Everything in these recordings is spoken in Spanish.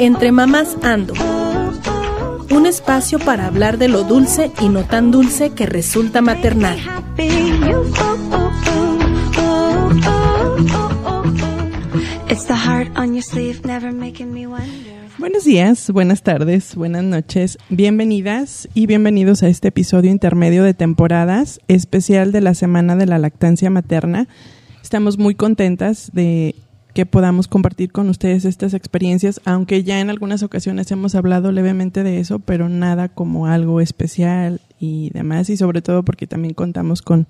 Entre Mamás Ando. Un espacio para hablar de lo dulce y no tan dulce que resulta maternal. Buenos días, buenas tardes, buenas noches, bienvenidas y bienvenidos a este episodio intermedio de temporadas especial de la Semana de la Lactancia Materna. Estamos muy contentas de que podamos compartir con ustedes estas experiencias, aunque ya en algunas ocasiones hemos hablado levemente de eso, pero nada como algo especial y demás, y sobre todo porque también contamos con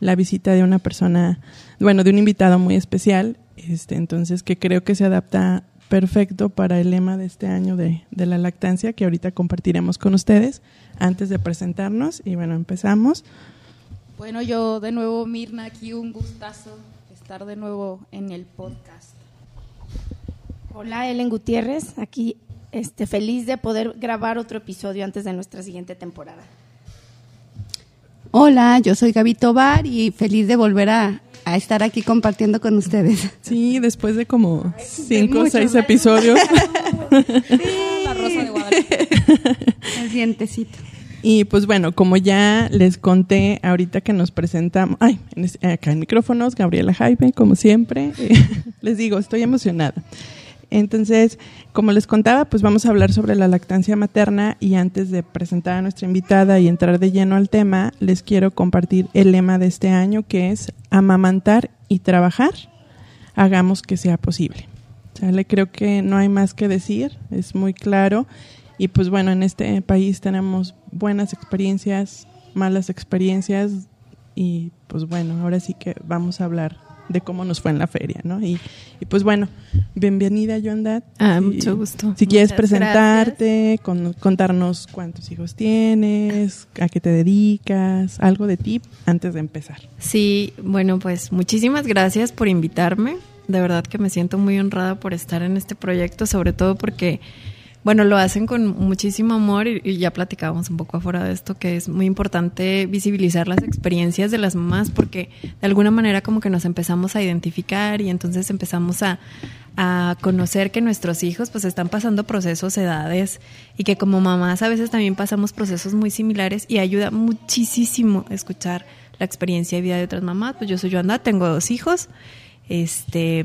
la visita de una persona, bueno, de un invitado muy especial, este, entonces que creo que se adapta perfecto para el lema de este año de, de la lactancia que ahorita compartiremos con ustedes antes de presentarnos y bueno, empezamos. Bueno, yo de nuevo, Mirna, aquí un gustazo estar de nuevo en el podcast. Hola, Ellen Gutiérrez, aquí este, feliz de poder grabar otro episodio antes de nuestra siguiente temporada. Hola, yo soy Gaby Tobar y feliz de volver a, a estar aquí compartiendo con ustedes. Sí, después de como cinco o seis episodios. La Rosa de Guadalupe. El dientecito. Y pues bueno, como ya les conté ahorita que nos presentamos, ay, en acá en micrófonos, Gabriela Jaime, como siempre, les digo, estoy emocionada. Entonces, como les contaba, pues vamos a hablar sobre la lactancia materna y antes de presentar a nuestra invitada y entrar de lleno al tema, les quiero compartir el lema de este año que es amamantar y trabajar, hagamos que sea posible. ¿Sale? Creo que no hay más que decir, es muy claro. Y pues bueno, en este país tenemos buenas experiencias, malas experiencias y pues bueno, ahora sí que vamos a hablar de cómo nos fue en la feria, ¿no? Y, y pues bueno, bienvenida Yondat. Ah, Si- mucho gusto. Si quieres Muchas presentarte, con- contarnos cuántos hijos tienes, a qué te dedicas, algo de ti antes de empezar. Sí, bueno, pues muchísimas gracias por invitarme. De verdad que me siento muy honrada por estar en este proyecto, sobre todo porque, bueno, lo hacen con muchísimo amor y, ya platicábamos un poco afuera de esto, que es muy importante visibilizar las experiencias de las mamás porque de alguna manera como que nos empezamos a identificar y entonces empezamos a, a conocer que nuestros hijos pues están pasando procesos, edades y que como mamás a veces también pasamos procesos muy similares y ayuda muchísimo escuchar la experiencia y vida de otras mamás. Pues yo soy Joanda, tengo dos hijos, este,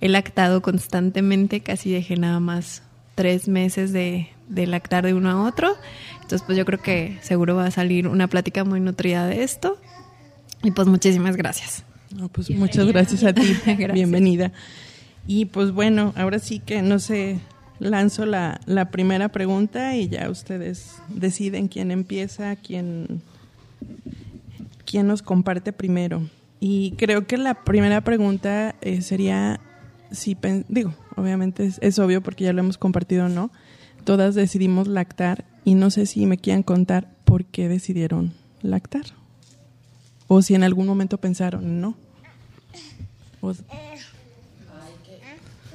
he lactado constantemente, casi dejé nada más tres meses de, de lactar de uno a otro. Entonces pues yo creo que seguro va a salir una plática muy nutrida de esto. Y pues muchísimas gracias. No, pues muchas gracias a ti. Gracias. Bienvenida. Y pues bueno, ahora sí que no sé, lanzo la, la primera pregunta y ya ustedes deciden quién empieza, quién, quién nos comparte primero. Y creo que la primera pregunta eh, sería si, pen- digo, obviamente es, es obvio porque ya lo hemos compartido no, todas decidimos lactar y no sé si me quieran contar por qué decidieron lactar. O si en algún momento pensaron, no. O-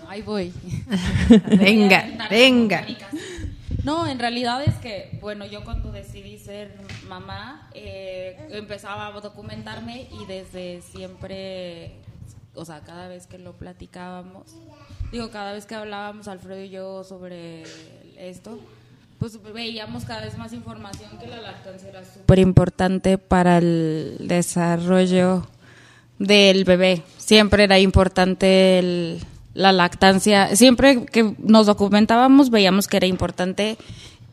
Ahí voy. venga, venga. No, en realidad es que, bueno, yo cuando decidí ser mamá, eh, empezaba a documentarme y desde siempre, o sea, cada vez que lo platicábamos, digo, cada vez que hablábamos Alfredo y yo sobre esto, pues veíamos cada vez más información que la lactancia era súper importante para el desarrollo del bebé. Siempre era importante el- la lactancia. Siempre que nos documentábamos veíamos que era importante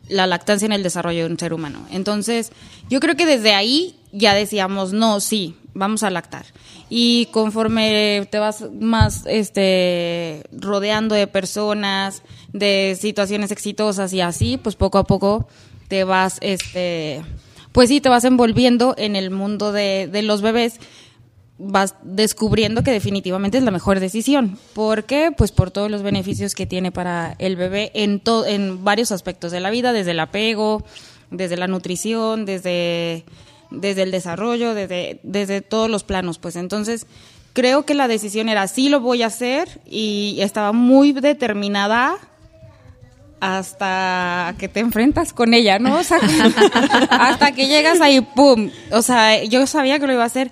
la lactancia en el desarrollo de un ser humano. Entonces, yo creo que desde ahí ya decíamos, no, sí, vamos a lactar. Y conforme te vas más este, rodeando de personas, de situaciones exitosas y así, pues poco a poco te vas, este, pues sí, te vas envolviendo en el mundo de, de los bebés vas descubriendo que definitivamente es la mejor decisión. ¿Por qué? Pues por todos los beneficios que tiene para el bebé en, en varios aspectos de la vida, desde el apego, desde la nutrición, desde, desde el desarrollo, desde, desde todos los planos. Pues entonces creo que la decisión era sí lo voy a hacer y estaba muy determinada hasta que te enfrentas con ella, ¿no? O sea, hasta que llegas ahí, ¡pum! O sea, yo sabía que lo iba a hacer.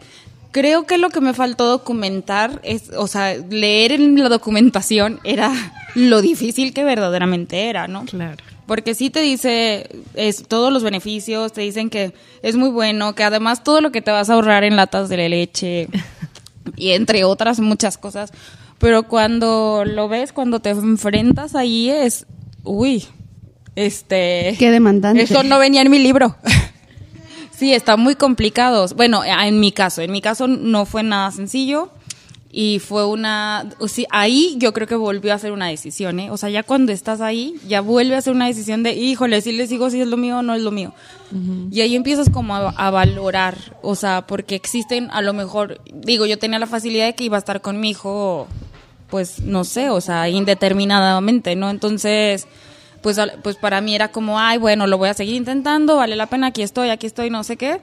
Creo que lo que me faltó documentar es, o sea, leer en la documentación era lo difícil que verdaderamente era, ¿no? Claro. Porque sí te dice es, todos los beneficios, te dicen que es muy bueno, que además todo lo que te vas a ahorrar en latas de leche y entre otras muchas cosas. Pero cuando lo ves, cuando te enfrentas ahí es, uy, este... Qué demandante. Eso no venía en mi libro. sí, está muy complicado. Bueno, en mi caso, en mi caso no fue nada sencillo y fue una sí, ahí yo creo que volvió a ser una decisión ¿eh? o sea ya cuando estás ahí ya vuelve a ser una decisión de híjole si les digo si es lo mío o no es lo mío. Y ahí empiezas como a, a, valorar o sea porque existen a lo mejor digo yo tenía la facilidad de que iba a estar con mi hijo pues no sé o sea indeterminadamente no entonces pues pues para mí era como ay bueno lo voy a seguir intentando vale la pena aquí estoy aquí estoy no sé qué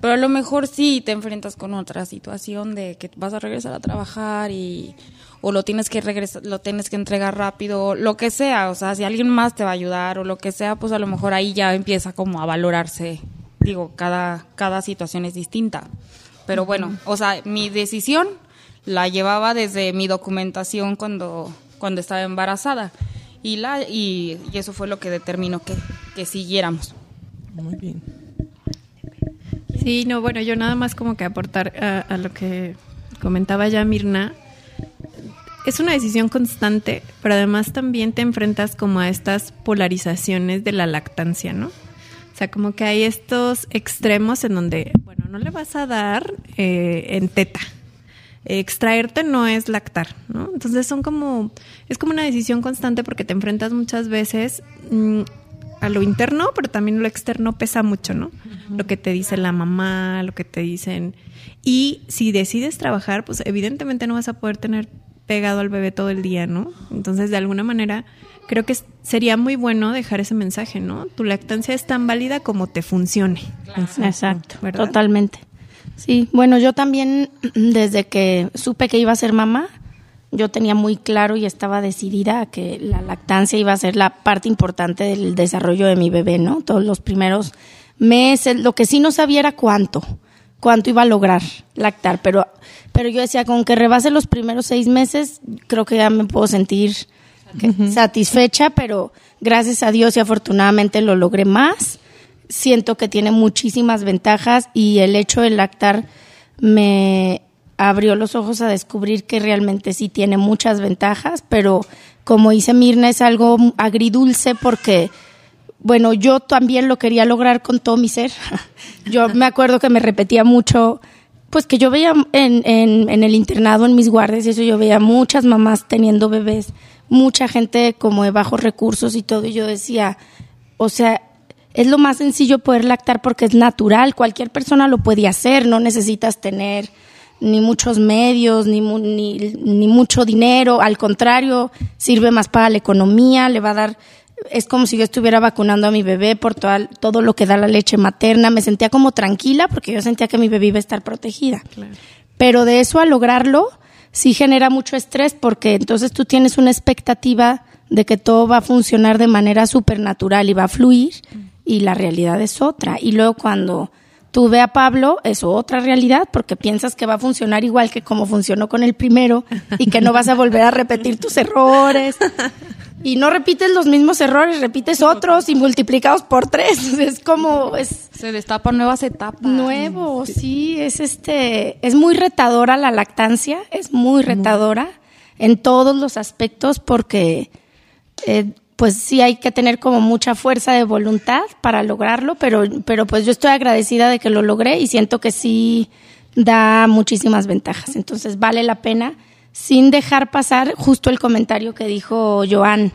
pero a lo mejor sí te enfrentas con otra situación de que vas a regresar a trabajar y o lo tienes que regresar, lo tienes que entregar rápido, lo que sea, o sea, si alguien más te va a ayudar o lo que sea, pues a lo mejor ahí ya empieza como a valorarse. Digo, cada cada situación es distinta. Pero bueno, o sea, mi decisión la llevaba desde mi documentación cuando cuando estaba embarazada y la y, eso fue lo que determinó que, que siguiéramos. Muy bien. Sí, no, bueno, yo nada más como que aportar a, a, lo que comentaba ya Mirna. Es una decisión constante, pero además también te enfrentas como a estas polarizaciones de la lactancia, ¿no? O sea, como que hay estos extremos en donde, bueno, no le vas a dar eh, en teta. Extraerte no es lactar, ¿no? Entonces son como, es como una decisión constante porque te enfrentas muchas veces mmm, a lo interno, pero también lo externo pesa mucho, ¿no? Uh -huh. Lo que te dice la mamá, lo que te dicen. Y si decides trabajar, pues evidentemente no vas a poder tener pegado al bebé todo el día, ¿no? Entonces, de alguna manera, creo que sería muy bueno dejar ese mensaje, ¿no? Tu lactancia es tan válida como te funcione. Claro. Exacto, ¿verdad? totalmente. Sí, bueno, yo también, desde que supe que iba a ser mamá, yo tenía muy claro y estaba decidida a que la lactancia iba a ser la parte importante del desarrollo de mi bebé, ¿no? Todos los primeros meses, lo que sí no sabía era cuánto, cuánto iba a lograr lactar, pero, pero yo decía, con que rebase los primeros seis meses, creo que ya me puedo sentir uh -huh. satisfecha, pero gracias a Dios y afortunadamente lo logré más. Siento que tiene muchísimas ventajas y el hecho de lactar me abrió los ojos a descubrir que realmente sí tiene muchas ventajas, pero como dice Mirna, es algo agridulce porque, bueno, yo también lo quería lograr con todo mi ser. Yo me acuerdo que me repetía mucho, pues que yo veía en, en, en el internado, en mis guardias y eso, yo veía muchas mamás teniendo bebés, mucha gente como de bajos recursos y todo, y yo decía, o sea, es lo más sencillo poder lactar porque es natural, cualquier persona lo puede hacer, no necesitas tener ni muchos medios, ni, ni, ni, mucho dinero, al contrario, sirve más para la economía, le va a dar, es como si yo estuviera vacunando a mi bebé por toda, todo lo que da la leche materna, me sentía como tranquila porque yo sentía que mi bebé iba a estar protegida. Claro. Pero de eso a lograrlo, sí genera mucho estrés porque entonces tú tienes una expectativa de que todo va a funcionar de manera supernatural y va a fluir y la realidad es otra. Y luego cuando tuve a Pablo, es otra realidad, porque piensas que va a funcionar igual que como funcionó con el primero y que no vas a volver a repetir tus errores. Y no repites los mismos errores, repites otros y multiplicados por tres. Es como es se destapan nuevas etapas. Nuevo, sí. es este es muy retadora la lactancia, es muy retadora en todos los aspectos porque eh, pues sí hay que tener como mucha fuerza de voluntad para lograrlo, pero, pero pues yo estoy agradecida de que lo logré y siento que sí da muchísimas ventajas. Entonces vale la pena sin dejar pasar justo el comentario que dijo Joan.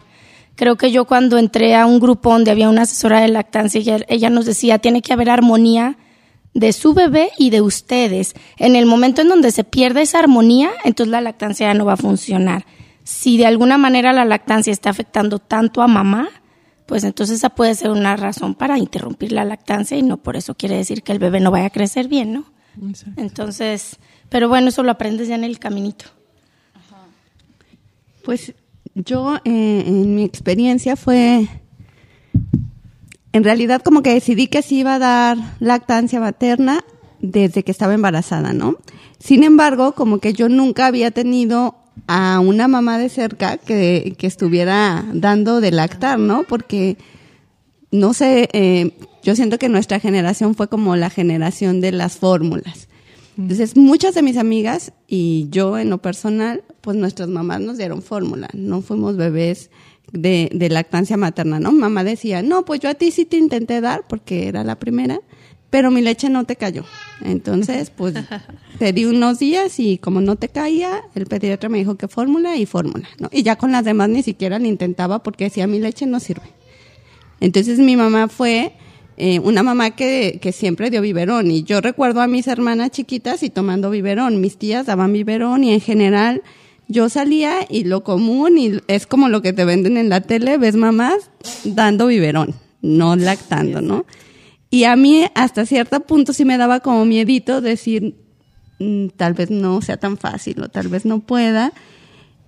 Creo que yo cuando entré a un grupo donde había una asesora de lactancia, ella, ella nos decía, tiene que haber armonía de su bebé y de ustedes. En el momento en donde se pierde esa armonía, entonces la lactancia ya no va a funcionar si de alguna manera la lactancia está afectando tanto a mamá, pues entonces esa puede ser una razón para interrumpir la lactancia y no por eso quiere decir que el bebé no vaya a crecer bien, ¿no? Exacto. Entonces, pero bueno, eso lo aprendes ya en el caminito. Ajá. Pues yo, eh, en mi experiencia fue, en realidad como que decidí que sí iba a dar lactancia materna, desde que estaba embarazada, ¿no? Sin embargo, como que yo nunca había tenido a una mamá de cerca que, que estuviera dando de lactar, ¿no? Porque, no sé, eh, yo siento que nuestra generación fue como la generación de las fórmulas. Entonces, muchas de mis amigas y yo en lo personal, pues nuestras mamás nos dieron fórmula, no fuimos bebés de, de, lactancia materna, ¿no? Mamá decía, no, pues yo a ti sí te intenté dar porque era la primera, pero mi leche no te cayó. Entonces, pues te di unos días y como no te caía, el pediatra me dijo que fórmula y fórmula, ¿no? Y ya con las demás ni siquiera le intentaba porque decía, mi leche no sirve. Entonces mi mamá fue eh, una mamá que, que siempre dio biberón y yo recuerdo a mis hermanas chiquitas y tomando biberón, mis tías daban biberón y en general yo salía y lo común y es como lo que te venden en la tele, ves mamás dando biberón, no lactando, ¿no? Y a mí hasta cierto punto sí me daba como miedito decir, mm, tal vez no sea tan fácil o tal vez no pueda.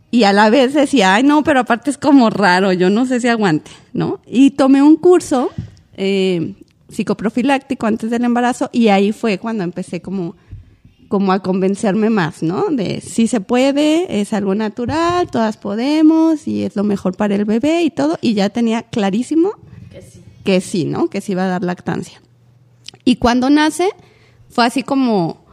Y a la vez decía, ay no, pero aparte es como raro, yo no sé si aguante, ¿no? Y tomé un curso eh, psicoprofiláctico antes del embarazo y ahí fue cuando empecé como, como a convencerme más, ¿no? De si se puede, es algo natural, todas podemos y es lo mejor para el bebé y todo. Y ya tenía clarísimo que sí, ¿no? Que sí iba a dar lactancia. Y cuando nace, fue así como,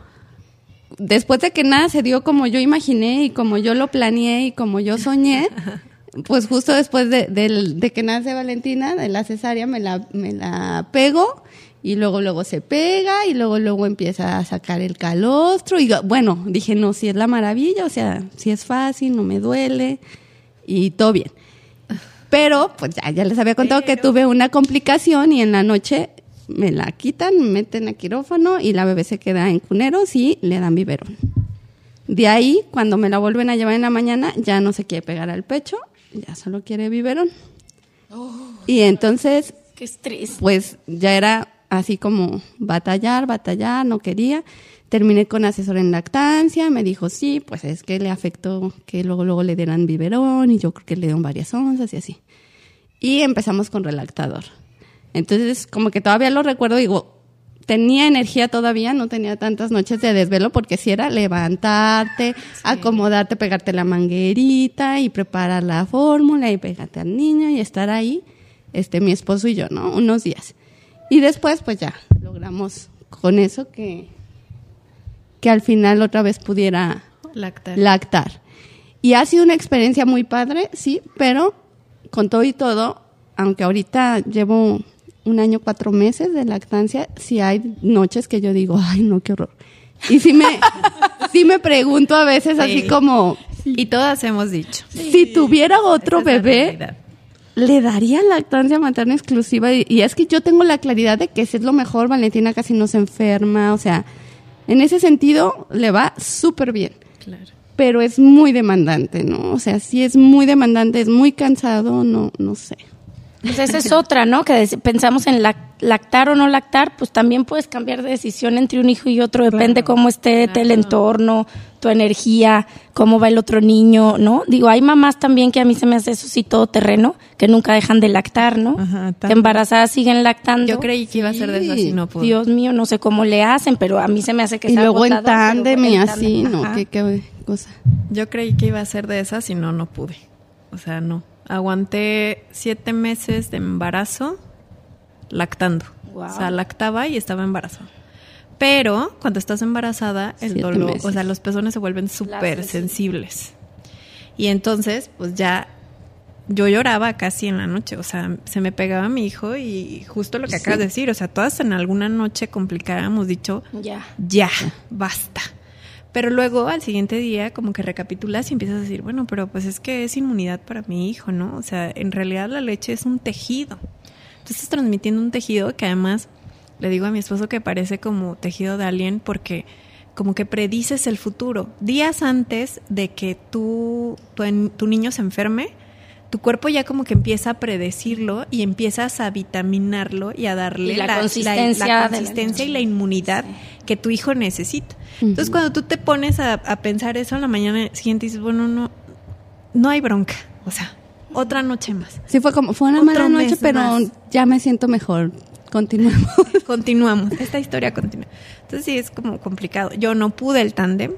después de que nada se dio como yo imaginé y como yo lo planeé y como yo soñé, pues justo después de, de, que nace Valentina, de la cesárea, me la, me la pego y luego luego se pega y luego luego empieza a sacar el calostro y bueno, dije, no, si es la maravilla, o sea, si es fácil, no me duele y todo bien. Pero, pues ya, ya les había contado que tuve una complicación y en la noche me la quitan, me meten a quirófano y la bebé se queda en cuneros y le dan biberón. De ahí, cuando me la vuelven a llevar en la mañana, ya no se quiere pegar al pecho, ya solo quiere biberón. y entonces, Qué pues ya era así como batallar, batallar, no quería. Terminé con asesor en lactancia, me dijo, sí, pues es que le afectó que luego, luego le dieran biberón y yo creo que le dieron varias onzas y así. Y empezamos con relactador. Entonces, como que todavía lo recuerdo, digo, tenía energía todavía, no tenía tantas noches de desvelo porque si era levantarte, acomodarte, pegarte la manguerita y preparar la fórmula y pegarte al niño y estar ahí, este, mi esposo y yo, ¿no? Unos días. Y después, pues ya, logramos con eso que que al final otra vez pudiera lactar. lactar. Y ha sido una experiencia muy padre, sí, pero con todo y todo, aunque ahorita llevo un año, cuatro meses de lactancia, sí hay noches que yo digo, ay, no, qué horror. Y sí me, sí me pregunto a veces así como... Y todas hemos dicho. Si tuviera otro bebé, le daría lactancia materna exclusiva. Y, y es que yo tengo la claridad de que si es lo mejor, Valentina casi no se enferma, o sea en ese sentido, le va súper bien. Claro. Pero es muy demandante, ¿no? O sea, si es muy demandante, es muy cansado, no, no sé. Pues esa es otra, ¿no? Que pensamos en lactar o no lactar, pues también puedes cambiar de decisión entre un hijo y otro, depende cómo esté el entorno, tu energía, cómo va el otro niño, ¿no? Digo, hay mamás también que a mí se me hace eso sí todo terreno, que nunca dejan de lactar, ¿no? Ajá, que embarazadas siguen lactando. Yo creí que iba a ser de eso, así no pudo. Dios mío, no sé cómo le hacen, pero a mí se me hace que Y sea luego en tándem y así, ¿no? Qué, qué cosa. Yo creí que iba a ser de esas y no, no pude. O sea, no. Aguanté siete meses de embarazo lactando. Wow. O sea, lactaba y estaba embarazada. Pero cuando estás embarazada, el Siete dolor, meses. o sea, los pezones se vuelven súper sensibles. Y entonces, pues ya yo lloraba casi en la noche, o sea, se me pegaba mi hijo y justo lo que acabas de decir, o sea, todas en alguna noche complicada hemos dicho, Ya. ya, basta. Pero luego al siguiente día como que recapitulas y empiezas a decir, bueno, pero pues es que es inmunidad para mi hijo, ¿no? O sea, en realidad la leche es un tejido. Tú estás transmitiendo un tejido que además le digo a mi esposo que parece como tejido de alien porque como que predices el futuro. Días antes de que tú, tu, tu niño se enferme, tu cuerpo ya como que empieza a predecirlo y empiezas a vitaminarlo y a darle Y la consistencia la de la consistencia y la inmunidad que tu hijo necesita. Entonces, cuando tú te pones a, a pensar eso en la mañana siguiente, dices, bueno, no, no hay bronca. O sea, otra noche más. Sí, fue como, fue una Otro mala noche, pero más. ya me siento mejor. Continuamos. continuamos. Esta historia continúa. Entonces sí, es como complicado. Yo no pude el tándem.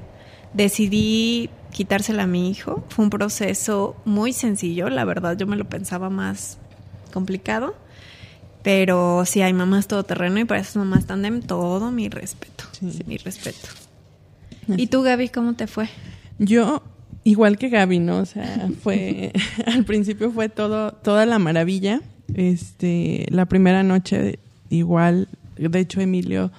Decidí quitársela a mi hijo. Fue un proceso muy sencillo. La verdad, yo me lo pensaba más complicado. Pero sí hay mamás todoterreno y para esas mamás tándem, todo mi respeto. mi respeto. ¿Y tú, Gaby, cómo te fue? Yo, igual que Gaby, ¿no? O sea, fue, al principio fue todo, toda la maravilla. Este, la primera noche, igual, de hecho, Emilio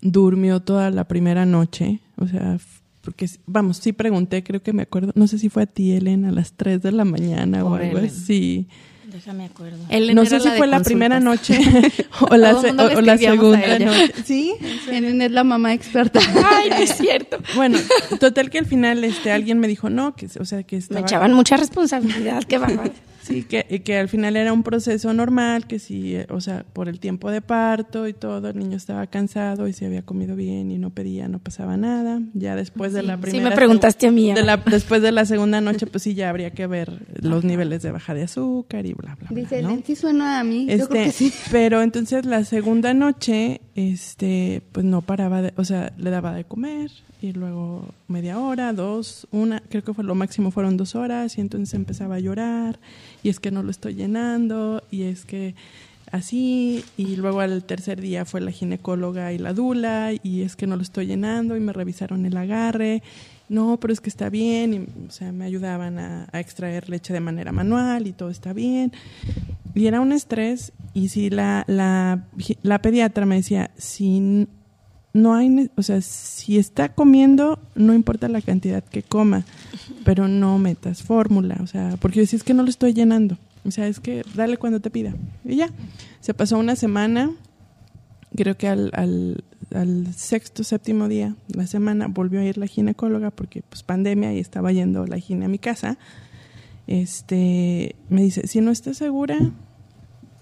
durmió toda la primera noche. O sea, porque, vamos, sí pregunté, creo que me acuerdo, no sé si fue a ti, Elena, a las 3 de la mañana o algo así. Déjame acuerdo. no sé si fue la primera noche o la, o, la segunda noche. Sí, Elena es la mamá experta. Ay, es cierto. Bueno, total que al final este alguien me dijo, "No, que o sea, que estaba Me echaban mucha responsabilidad, qué bárbaro. Sí, que, que al final era un proceso normal, que si, o sea, por el tiempo de parto y todo, el niño estaba cansado y se había comido bien y no pedía, no pasaba nada. Ya después de la primera... Sí, me preguntaste a mí. De la, después de la segunda noche, pues sí, ya habría que ver los niveles de baja de azúcar y bla, bla, bla. Dice, ¿no? sí suena a mí, este, yo creo que sí. Pero entonces la segunda noche, este, pues no paraba de, o sea, le daba de comer, y luego media hora, dos, una, creo que fue lo máximo fueron dos horas y entonces empezaba a llorar y es que no lo estoy llenando y es que así y luego al tercer día fue la ginecóloga y la dula y es que no lo estoy llenando y me revisaron el agarre. No pero es que está bien y, o sea me ayudaban a, a extraer leche de manera manual y todo está bien y era un estrés y si la, la, la pediatra me decía si no hay, o sea, si está comiendo, no importa la cantidad que coma, pero no metas fórmula, o sea, porque si es que no lo estoy llenando, o sea, es que dale cuando te pida. Y ya, se pasó una semana, creo que al, al, al sexto, séptimo día, la semana, volvió a ir la ginecóloga porque pues pandemia y estaba yendo la gine a mi casa. Este, me dice, si no estás segura,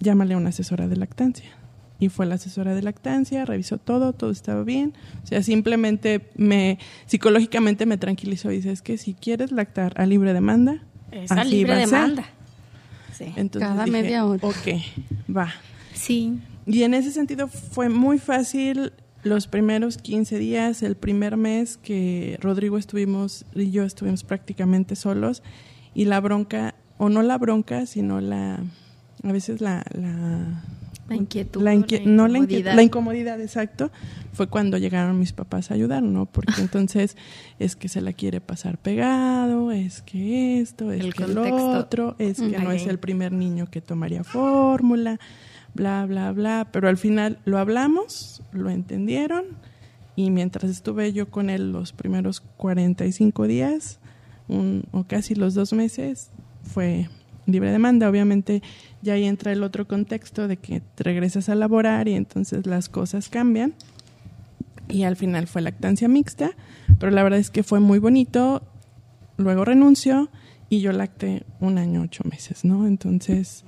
llámale a una asesora de lactancia y fue la asesora de lactancia, revisó todo, todo estaba bien. O sea, simplemente me psicológicamente me tranquilizó y dice, es que si quieres lactar a libre demanda, es a libre demanda. Sí. Entonces Cada media hora. Ok, va. Sí. Y en ese sentido fue muy fácil los primeros 15 días, el primer mes que Rodrigo estuvimos y yo estuvimos prácticamente solos y la bronca, o no la bronca, sino la, a veces la, la la inquietud. La no la incomodidad. La incomodidad, exacto. Fue cuando llegaron mis papás a ayudar, ¿no? Porque entonces es que se la quiere pasar pegado, es que esto, es que lo otro, es que no es el primer niño que tomaría fórmula, bla, bla, bla. Pero al final lo hablamos, lo entendieron y mientras estuve yo con él los primeros 45 días un, o casi los dos meses, fue libre demanda. Obviamente ya ahí entra el otro contexto de que regresas a laborar y entonces las cosas cambian. Y al final fue lactancia mixta, pero la verdad es que fue muy bonito. Luego renunció y yo lacté un año, ocho meses, ¿no? Entonces...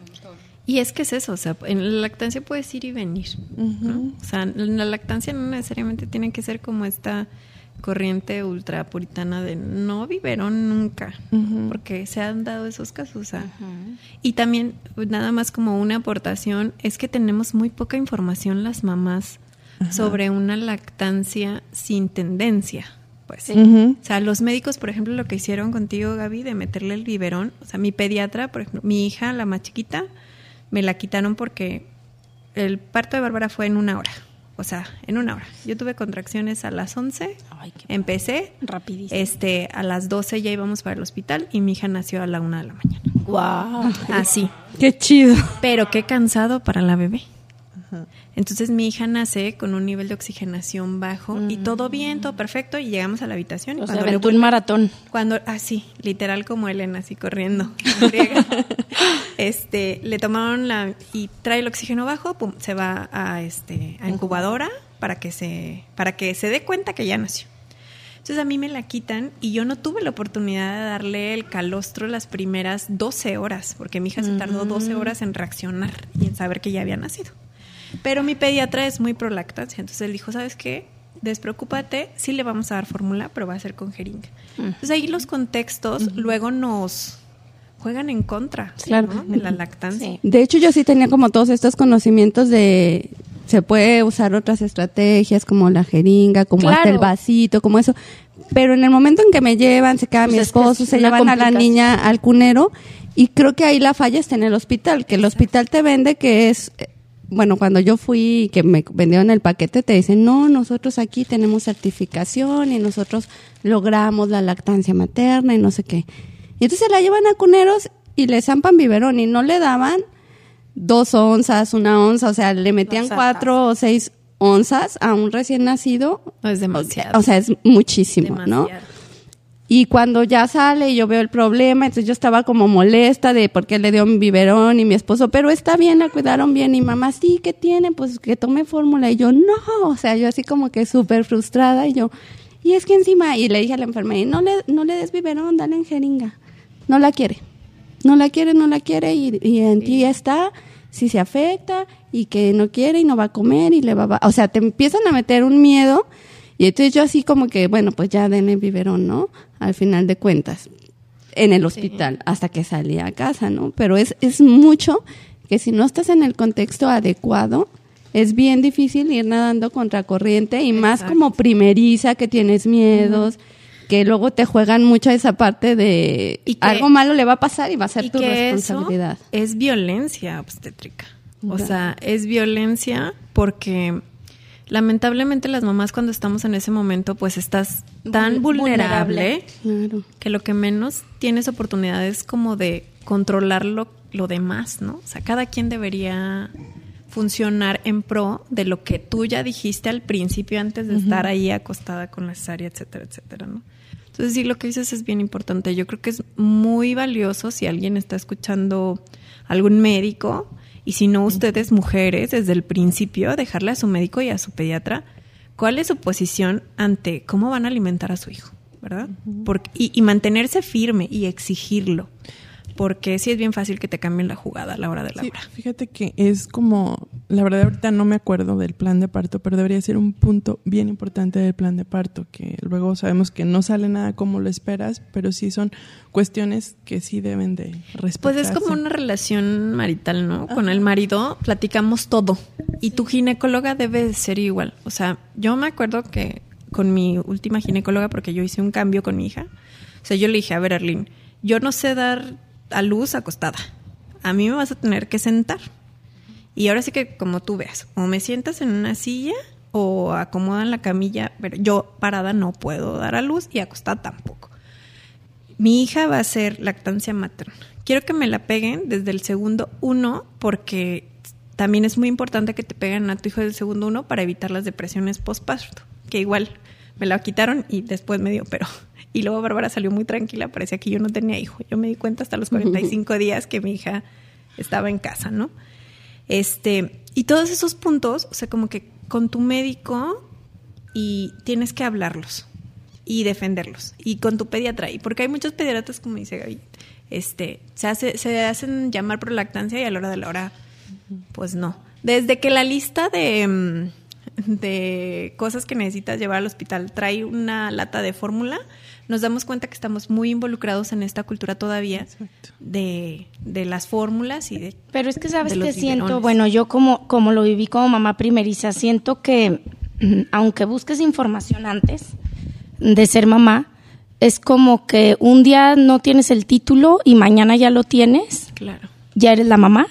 Y es que es eso, o sea, en la lactancia puedes ir y venir, ¿no? O sea, en la lactancia no necesariamente tiene que ser como esta corriente ultrapuritana de no vivieron nunca, porque se han dado esos casos. Y también, nada más como una aportación, es que tenemos muy poca información las mamás sobre una lactancia sin tendencia. Pues, o sea, los médicos, por ejemplo, lo que hicieron contigo, Gaby, de meterle el biberón, o sea, mi pediatra, por ejemplo, mi hija, la más chiquita, me la quitaron porque el parto de Bárbara fue en una hora. O sea, en una hora. Yo tuve contracciones a las 11, empecé. Rapidísimo. Este, a las 12 ya íbamos para el hospital y mi hija nació a la una de la mañana. ¡Wow! Así. ¡Qué chido! Pero qué cansado para la bebé. Entonces mi hija nace con un nivel de oxigenación bajo y todo bien, todo perfecto y llegamos a la habitación. Y o cuando sea, un maratón. Cuando, así, ah, literal como Elena, así corriendo. este, le tomaron la y trae el oxígeno bajo, pum, se va a este a incubadora para que se para que se dé cuenta que ya nació. Entonces a mí me la quitan y yo no tuve la oportunidad de darle el calostro las primeras 12 horas, porque mi hija se tardó 12 horas en reaccionar y en saber que ya había nacido. Pero mi pediatra es muy pro lactancia, entonces él dijo, ¿sabes qué? Despreocúpate, sí le vamos a dar fórmula, pero va a ser con jeringa. Entonces ahí los contextos luego nos juegan en contra Claro. ¿no? de la lactancia. Sí. De hecho, yo sí tenía como todos estos conocimientos de se puede usar otras estrategias como la jeringa, como hasta el vasito, como eso. Pero en el momento en que me llevan, se queda Pues mi es que esposo, es se llevan a la niña al cunero y creo que ahí la falla está en el hospital, que el hospital te vende que es bueno, cuando yo fui y que me vendieron el paquete, te dicen, no, nosotros aquí tenemos certificación y nosotros logramos la lactancia materna y no sé qué. Y entonces la llevan a cuneros y le zampan biberón y no le daban dos onzas, una onza, o sea, le metían cuatro o seis onzas a un recién nacido. No, es demasiado. O sea, es muchísimo, ¿no? Y cuando ya sale y yo veo el problema, entonces yo estaba como molesta de por qué le dio un biberón y mi esposo, pero está bien, la cuidaron bien. Y mamá, sí, ¿qué tiene? Pues que tome fórmula. Y yo, no, o sea, yo así como que súper frustrada y yo, y es que encima, y le dije a la enfermera, no le, no le des biberón, dale en jeringa. No la quiere. No la quiere, no la quiere y, y en ti está, si se afecta y que no quiere y no va a comer y le va a... O sea, te empiezan a meter un miedo y entonces yo así como que, bueno, pues ya denle biberón, ¿no? Al final de cuentas, en el hospital, hasta que salía a casa, ¿no? Pero es, es mucho que si no estás en el contexto adecuado, es bien difícil ir nadando contracorriente y más como primeriza, que tienes miedos, que luego te juegan mucho esa parte de Y que- algo malo le va a pasar y va a ser y tu que responsabilidad. Eso es violencia obstétrica. O sea, es violencia porque lamentablemente las mamás cuando estamos en ese momento pues estás tan vulnerable, Claro. que lo que menos tienes oportunidad es como de controlar lo, lo demás, ¿no? O sea, cada quien debería funcionar en pro de lo que tú ya dijiste al principio antes de estar ahí acostada con la cesárea, etcétera, etcétera, ¿no? Entonces sí, lo que dices es bien importante. Yo creo que es muy valioso si alguien está escuchando algún médico y si no ustedes mujeres desde el principio dejarle a su médico y a su pediatra cuál es su posición ante cómo van a alimentar a su hijo, ¿verdad? Porque, y, y mantenerse firme y exigirlo. Porque sí es bien fácil que te cambien la jugada a la hora de la Sí, hora. fíjate que es como, la verdad ahorita no me acuerdo del plan de parto, pero debería ser un punto bien importante del plan de parto, que luego sabemos que no sale nada como lo esperas, pero sí son cuestiones que sí deben de Pues respetarse. es como una relación marital, ¿no? Con el marido platicamos todo y tu ginecóloga debe de ser igual. O sea, yo me acuerdo que con mi última ginecóloga, porque yo hice un cambio con mi hija, o sea, yo le dije, a ver, Arlene, yo no sé dar a luz acostada. A mí me vas a tener que sentar. Y ahora sí que como tú veas, o me sientas en una silla o acomodan la camilla, pero yo parada no puedo dar a luz y acostada tampoco. Mi hija va a ser lactancia materna. Quiero que me la peguen desde el segundo uno porque también es muy importante que te peguen a tu hijo del segundo uno para evitar las depresiones postparto, que igual me la quitaron y después me dio, pero y luego Bárbara salió muy tranquila, parecía que yo no tenía hijo. Yo me di cuenta hasta los 45 días que mi hija estaba en casa, ¿no? Este, y todos esos puntos, o sea, como que con tu médico y tienes que hablarlos y defenderlos y con tu pediatra y porque hay muchos pediatras como dice Gaby este se hace se hacen llamar por lactancia y a la hora de la hora pues no desde que la lista de mm, de cosas que necesitas llevar al hospital trae una lata de fórmula nos damos cuenta que estamos muy involucrados en esta cultura todavía de, de las fórmulas y de Pero es que sabes que siento, biberones. bueno, yo como, como lo viví como mamá primeriza, siento que aunque busques información antes de ser mamá, es como que un día no tienes el título y mañana ya lo tienes, claro ya eres la mamá.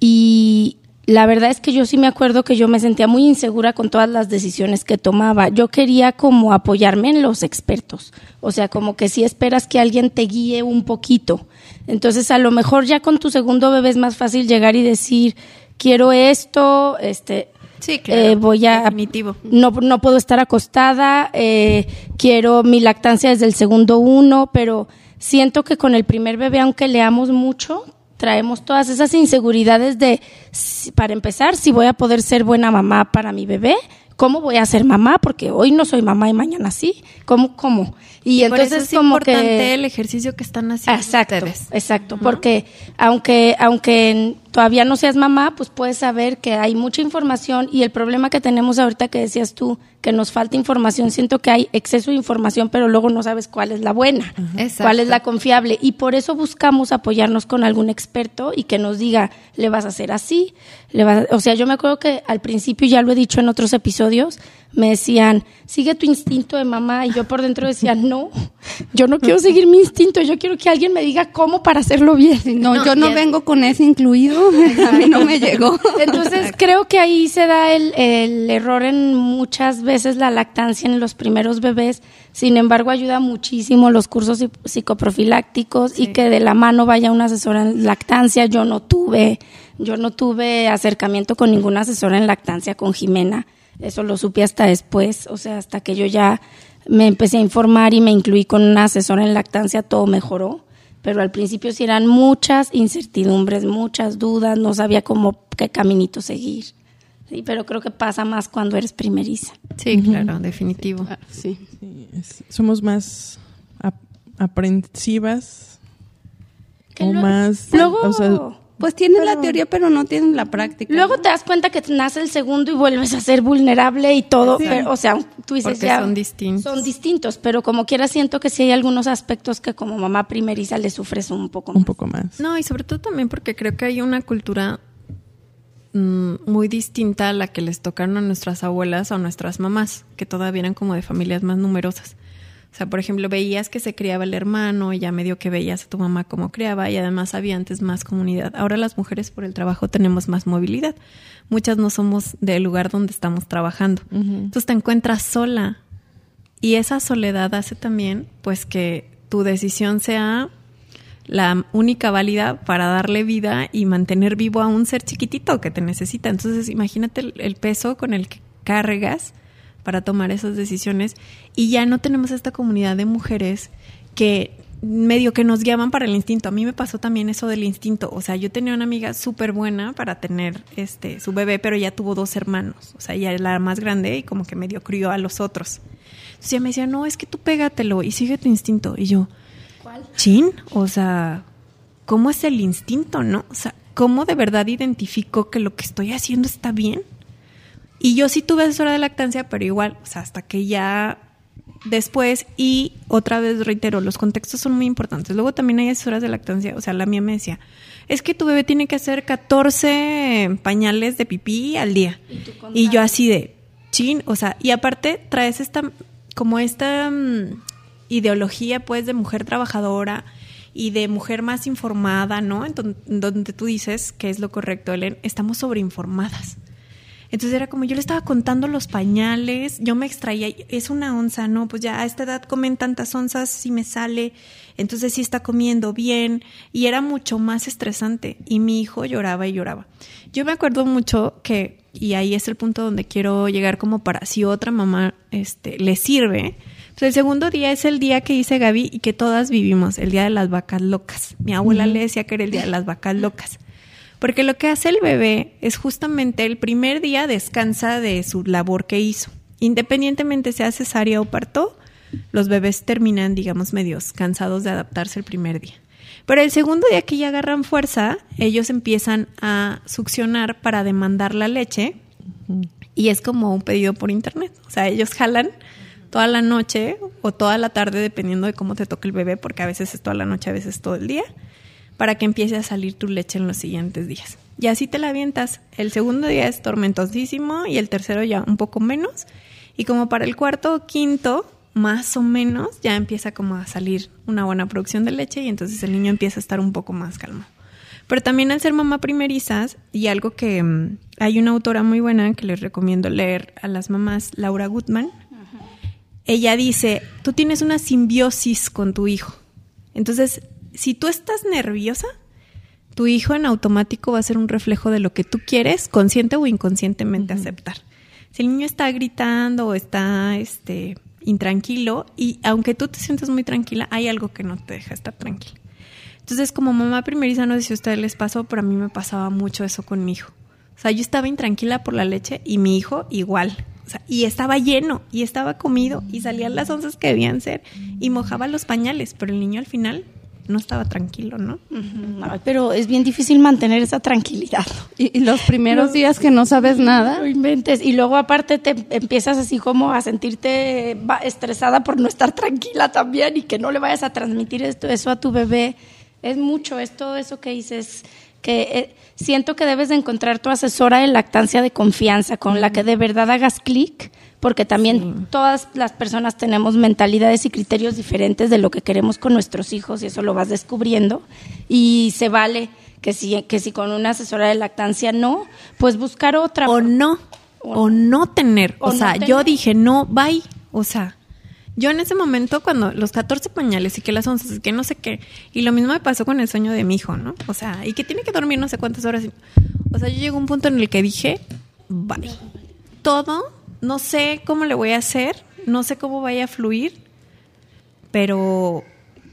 Y la verdad es que yo sí me acuerdo que yo me sentía muy insegura con todas las decisiones que tomaba. Yo quería como apoyarme en los expertos. O sea, como que si esperas que alguien te guíe un poquito. Entonces, a lo mejor ya con tu segundo bebé es más fácil llegar y decir, quiero esto, este, Sí, claro. eh, voy a Definitivo. no, no puedo estar acostada, eh, quiero mi lactancia desde el segundo uno, pero siento que con el primer bebé, aunque leamos mucho, traemos todas esas inseguridades de, para empezar, si voy a poder ser buena mamá para mi bebé, ¿cómo voy a ser mamá? Porque hoy no soy mamá y mañana sí. ¿Cómo? ¿Cómo? Y, entonces eso es como importante que... el ejercicio que están haciendo Exacto, ustedes. exacto, porque aunque aunque todavía no seas mamá, pues puedes saber que hay mucha información y el problema que tenemos ahorita que decías tú que nos falta información. Siento que hay exceso de información, pero luego no sabes cuál es la buena, cuál es la confiable. Y por eso buscamos apoyarnos con algún experto y que nos diga, le vas a hacer así. Le vas O sea, yo me acuerdo que al principio, ya lo he dicho en otros episodios, me decían, sigue tu instinto de mamá. Y yo por dentro decía, no, yo no quiero seguir mi instinto, yo quiero que alguien me diga cómo para hacerlo bien. No, yo no vengo con ese incluido, a mí no me llegó. Entonces creo que ahí se da el, el error en muchas veces la lactancia en los primeros bebés. Sin embargo, ayuda muchísimo los cursos psicoprofilácticos y que de la mano vaya una asesora en lactancia. Yo no tuve, yo no tuve acercamiento con ninguna asesora en lactancia con Jimena eso lo supe hasta después, o sea, hasta que yo ya me empecé a informar y me incluí con una asesora en lactancia, todo mejoró. Pero al principio sí eran muchas incertidumbres, muchas dudas, no sabía cómo qué caminito seguir. Sí, pero creo que pasa más cuando eres primeriza. Sí, claro, definitivo. Sí, somos más aprensivas o más... Luego, pues tienen la teoría, pero no tienen la práctica. Luego te das cuenta que nace el segundo y vuelves a ser vulnerable y todo. o sea, tú dices ya. Son distintos. Son distintos, pero como quiera siento que sí hay algunos aspectos que como mamá primeriza le sufres un poco más. Un poco más. No, y sobre todo también porque creo que hay una cultura mm, muy distinta a la que les tocaron a nuestras abuelas o a nuestras mamás, que todavía eran como de familias más numerosas. O sea, por ejemplo, veías que se criaba el hermano y ya medio que veías a tu mamá cómo criaba y además había antes más comunidad. Ahora las mujeres por el trabajo tenemos más movilidad. Muchas no somos del lugar donde estamos trabajando. Entonces te encuentras sola y esa soledad hace también pues que tu decisión sea la única válida para darle vida y mantener vivo a un ser chiquitito que te necesita. Entonces imagínate el, el peso con el que cargas para tomar esas decisiones y ya no tenemos esta comunidad de mujeres que medio que nos guiaban para el instinto. A mí me pasó también eso del instinto. O sea, yo tenía una amiga súper buena para tener este su bebé, pero ya tuvo dos hermanos. O sea, ella era la más grande y como que medio crió a los otros. Entonces ella me decía, no, es que tú pégatelo y sigue tu instinto. Y yo, ¿cuál? Chin, o sea, ¿cómo es el instinto, no? O sea, ¿cómo de verdad identifico que lo que estoy haciendo está bien? Y yo sí tuve asesora de lactancia, pero igual, o sea, hasta que ya después, y otra vez reitero, los contextos son muy importantes. Luego también hay asesoras de lactancia, o sea, la mía me decía, es que tu bebé tiene que hacer 14 pañales de pipí al día. Y, yo así de, chin, o sea, y aparte traes esta, como esta mm, ideología pues de mujer trabajadora y de mujer más informada, ¿no? En donde tú dices que es lo correcto, Ellen, estamos sobreinformadas. Entonces era como yo le estaba contando los pañales, yo me extraía, es una onza, ¿no? Pues ya a esta edad comen tantas onzas, si me sale, entonces sí está comiendo bien y era mucho más estresante y mi hijo lloraba y lloraba. Yo me acuerdo mucho que, y ahí es el punto donde quiero llegar como para si otra mamá este, le sirve, pues el segundo día es el día que dice Gaby y que todas vivimos, el día de las vacas locas. Mi abuela le decía que era el día de las vacas locas. Porque lo que hace el bebé es justamente el primer día descansa de su labor que hizo. Independientemente sea cesárea o parto, los bebés terminan, digamos, medios cansados de adaptarse el primer día. Pero el segundo día que ya agarran fuerza, ellos empiezan a succionar para demandar la leche y es como un pedido por internet. O sea, ellos jalan toda la noche o toda la tarde, dependiendo de cómo te toque el bebé, porque a veces es toda la noche, a veces todo el día para que empiece a salir tu leche en los siguientes días. Y así te la avientas. El segundo día es tormentosísimo y el tercero ya un poco menos. Y como para el cuarto o quinto, más o menos, ya empieza como a salir una buena producción de leche y entonces el niño empieza a estar un poco más calmo. Pero también al ser mamá primerizas, y algo que mm, hay una autora muy buena que les recomiendo leer a las mamás, Laura Gutman, ella dice, tú tienes una simbiosis con tu hijo. Entonces, si tú estás nerviosa, tu hijo en automático va a ser un reflejo de lo que tú quieres, consciente o inconscientemente aceptar. Si el niño está gritando o está este, intranquilo, y aunque tú te sientes muy tranquila, hay algo que no te deja estar tranquila. Entonces, como mamá primeriza, no sé si a ustedes les pasó, pero a mí me pasaba mucho eso con mi hijo. O sea, yo estaba intranquila por la leche y mi hijo igual. O sea, y estaba lleno, y estaba comido, y salían las onzas que debían ser, y mojaba los pañales, pero el niño al final no estaba tranquilo, ¿no? pero es bien difícil mantener esa tranquilidad. Y, los primeros días que no sabes nada. inventes. Y luego aparte te empiezas así como a sentirte estresada por no estar tranquila también y que no le vayas a transmitir esto, eso a tu bebé. Es mucho, es todo eso que dices que eh, siento que debes de encontrar tu asesora de lactancia de confianza con la que de verdad hagas clic porque también todas las personas tenemos mentalidades y criterios diferentes de lo que queremos con nuestros hijos y eso lo vas descubriendo y se vale que si, que si con una asesora de lactancia no, pues buscar otra. O no, o, no tener. O, sea, yo dije, no, bye. O sea, yo en ese momento, cuando los 14 pañales y que las 11, que no sé qué, y lo mismo me pasó con el sueño de mi hijo, ¿no? O sea, y que tiene que dormir no sé cuántas horas. O sea, yo llego a un punto en el que dije, bye. Todo no sé cómo le voy a hacer, no sé cómo vaya a fluir, pero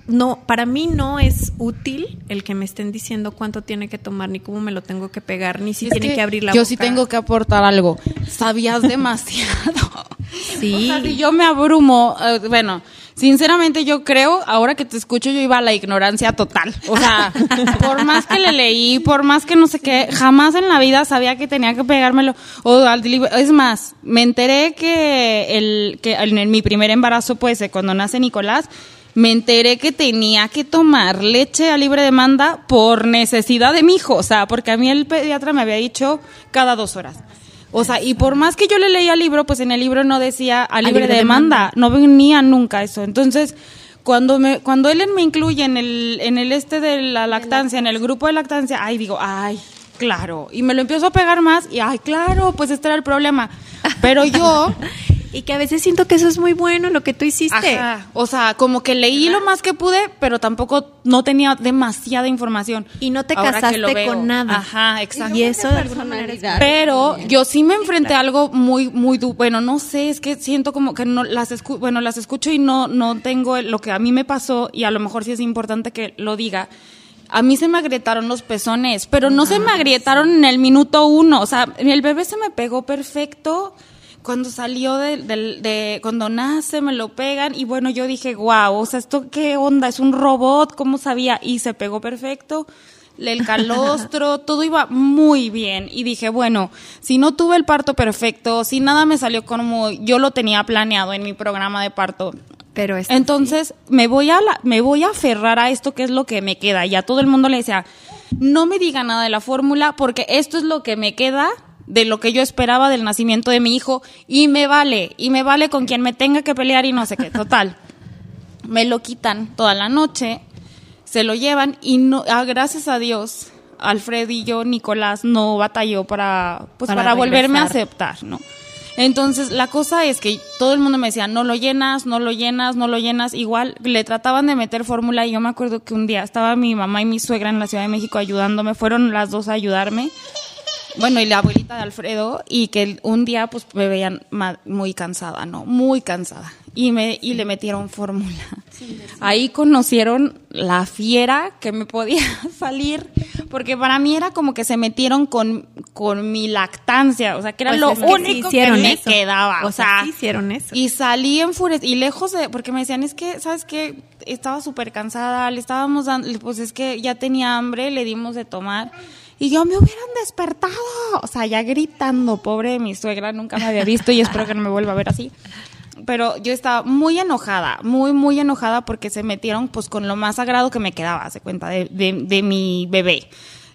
no, para mí no es útil el que me estén diciendo cuánto tiene que tomar, ni cómo me lo tengo que pegar, ni si tiene que, abrir la yo boca. Yo sí tengo que aportar algo. Sabías demasiado. sí. si yo me abrumo, eh, bueno, Sinceramente yo creo, ahora que te escucho, yo iba a la ignorancia total. O sea, por más que le leí, por más que no sé qué, jamás en la vida sabía que tenía que pegármelo. O es más, me enteré que, el, que en mi primer embarazo, pues, cuando nace Nicolás, me enteré que tenía que tomar leche a libre demanda por necesidad de mi hijo. O sea, porque a mí el pediatra me había dicho cada dos horas. O sea, y por más que yo le leía el libro, pues en el libro no decía a libre, demanda. no venía nunca eso. Entonces, cuando me cuando él me incluye en el en el este de la lactancia, en el grupo de lactancia, ay, digo, ay, claro, y me lo empiezo a pegar más y ay, claro, pues este era el problema. Pero yo Y que a veces siento que eso es muy bueno lo que tú hiciste. O sea, como que leí lo más que pude, pero tampoco no tenía demasiada información. Y no te casaste con nada. Ajá, exacto. Y eso de alguna manera Pero yo sí me enfrenté a algo muy, muy, bueno, no sé, es que siento como que no las escucho, bueno, las escucho y no, no tengo lo que a mí me pasó y a lo mejor sí es importante que lo diga a mí se me agrietaron los pezones, pero no se me ah, agrietaron en el minuto uno. O sea, el bebé se me pegó perfecto cuando salió de, de, cuando nace me lo pegan y bueno, yo dije, wow, o sea, esto qué onda, es un robot, ¿cómo sabía? Y se pegó perfecto, el calostro, todo iba muy bien y dije, bueno, si no tuve el parto perfecto, si nada me salió como yo lo tenía planeado en mi programa de parto, pero entonces me voy a me voy a aferrar a esto que es lo que me queda. Y a todo el mundo le decía, no me diga nada de la fórmula porque esto es lo que me queda de lo que yo esperaba del nacimiento de mi hijo y me vale, y me vale con quien me tenga que pelear y no sé qué, total. me lo quitan toda la noche, se lo llevan y no, ah, gracias a Dios, Alfred y yo, Nicolás, no batalló para, pues para, volverme a aceptar, ¿no? Entonces, la cosa es que todo el mundo me decía, no lo llenas, no lo llenas, no lo llenas. Igual le trataban de meter fórmula y yo me acuerdo que un día estaba mi mamá y mi suegra en la Ciudad de México ayudándome, fueron las dos a ayudarme bueno, y la abuelita de Alfredo, y que un día pues me veían muy cansada, ¿no? Muy cansada. Y, me, y le metieron fórmula. Ahí conocieron la fiera que me podía salir, porque para mí era como que se metieron con, con mi lactancia, o sea, que era pues lo único que, me quedaba. O, sea, hicieron eso. Y salí enfurecida, y lejos de, porque me decían, es que, ¿sabes qué? Estaba súper cansada, le estábamos dando, pues es que ya tenía hambre, le dimos de tomar y yo me hubieran despertado. O sea, ya gritando, pobre mi suegra, nunca me había visto y espero que no me vuelva a ver así. Pero yo estaba muy enojada, muy, muy enojada porque se metieron pues con lo más sagrado que me quedaba, se cuenta, de, de, mi bebé.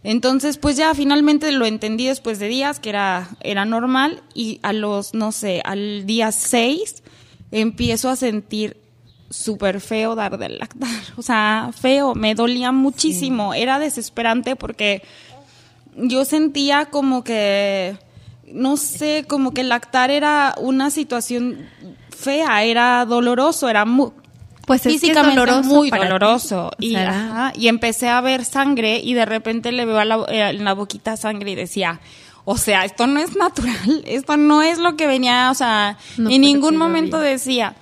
Entonces, pues ya finalmente lo entendí después de días que era, era normal y a los, no sé, al día 6 empiezo a sentir súper feo dar del lactar. O sea, feo, me dolía muchísimo. Era desesperante porque yo sentía como que, no sé, como que lactar era una situación fea, era doloroso, era muy, pues físicamente doloroso muy doloroso. Y, y empecé a ver sangre y de repente le veo a la, eh, en la boquita sangre y decía, o sea, esto no es natural, esto no es lo que venía, o sea, en ningún momento decía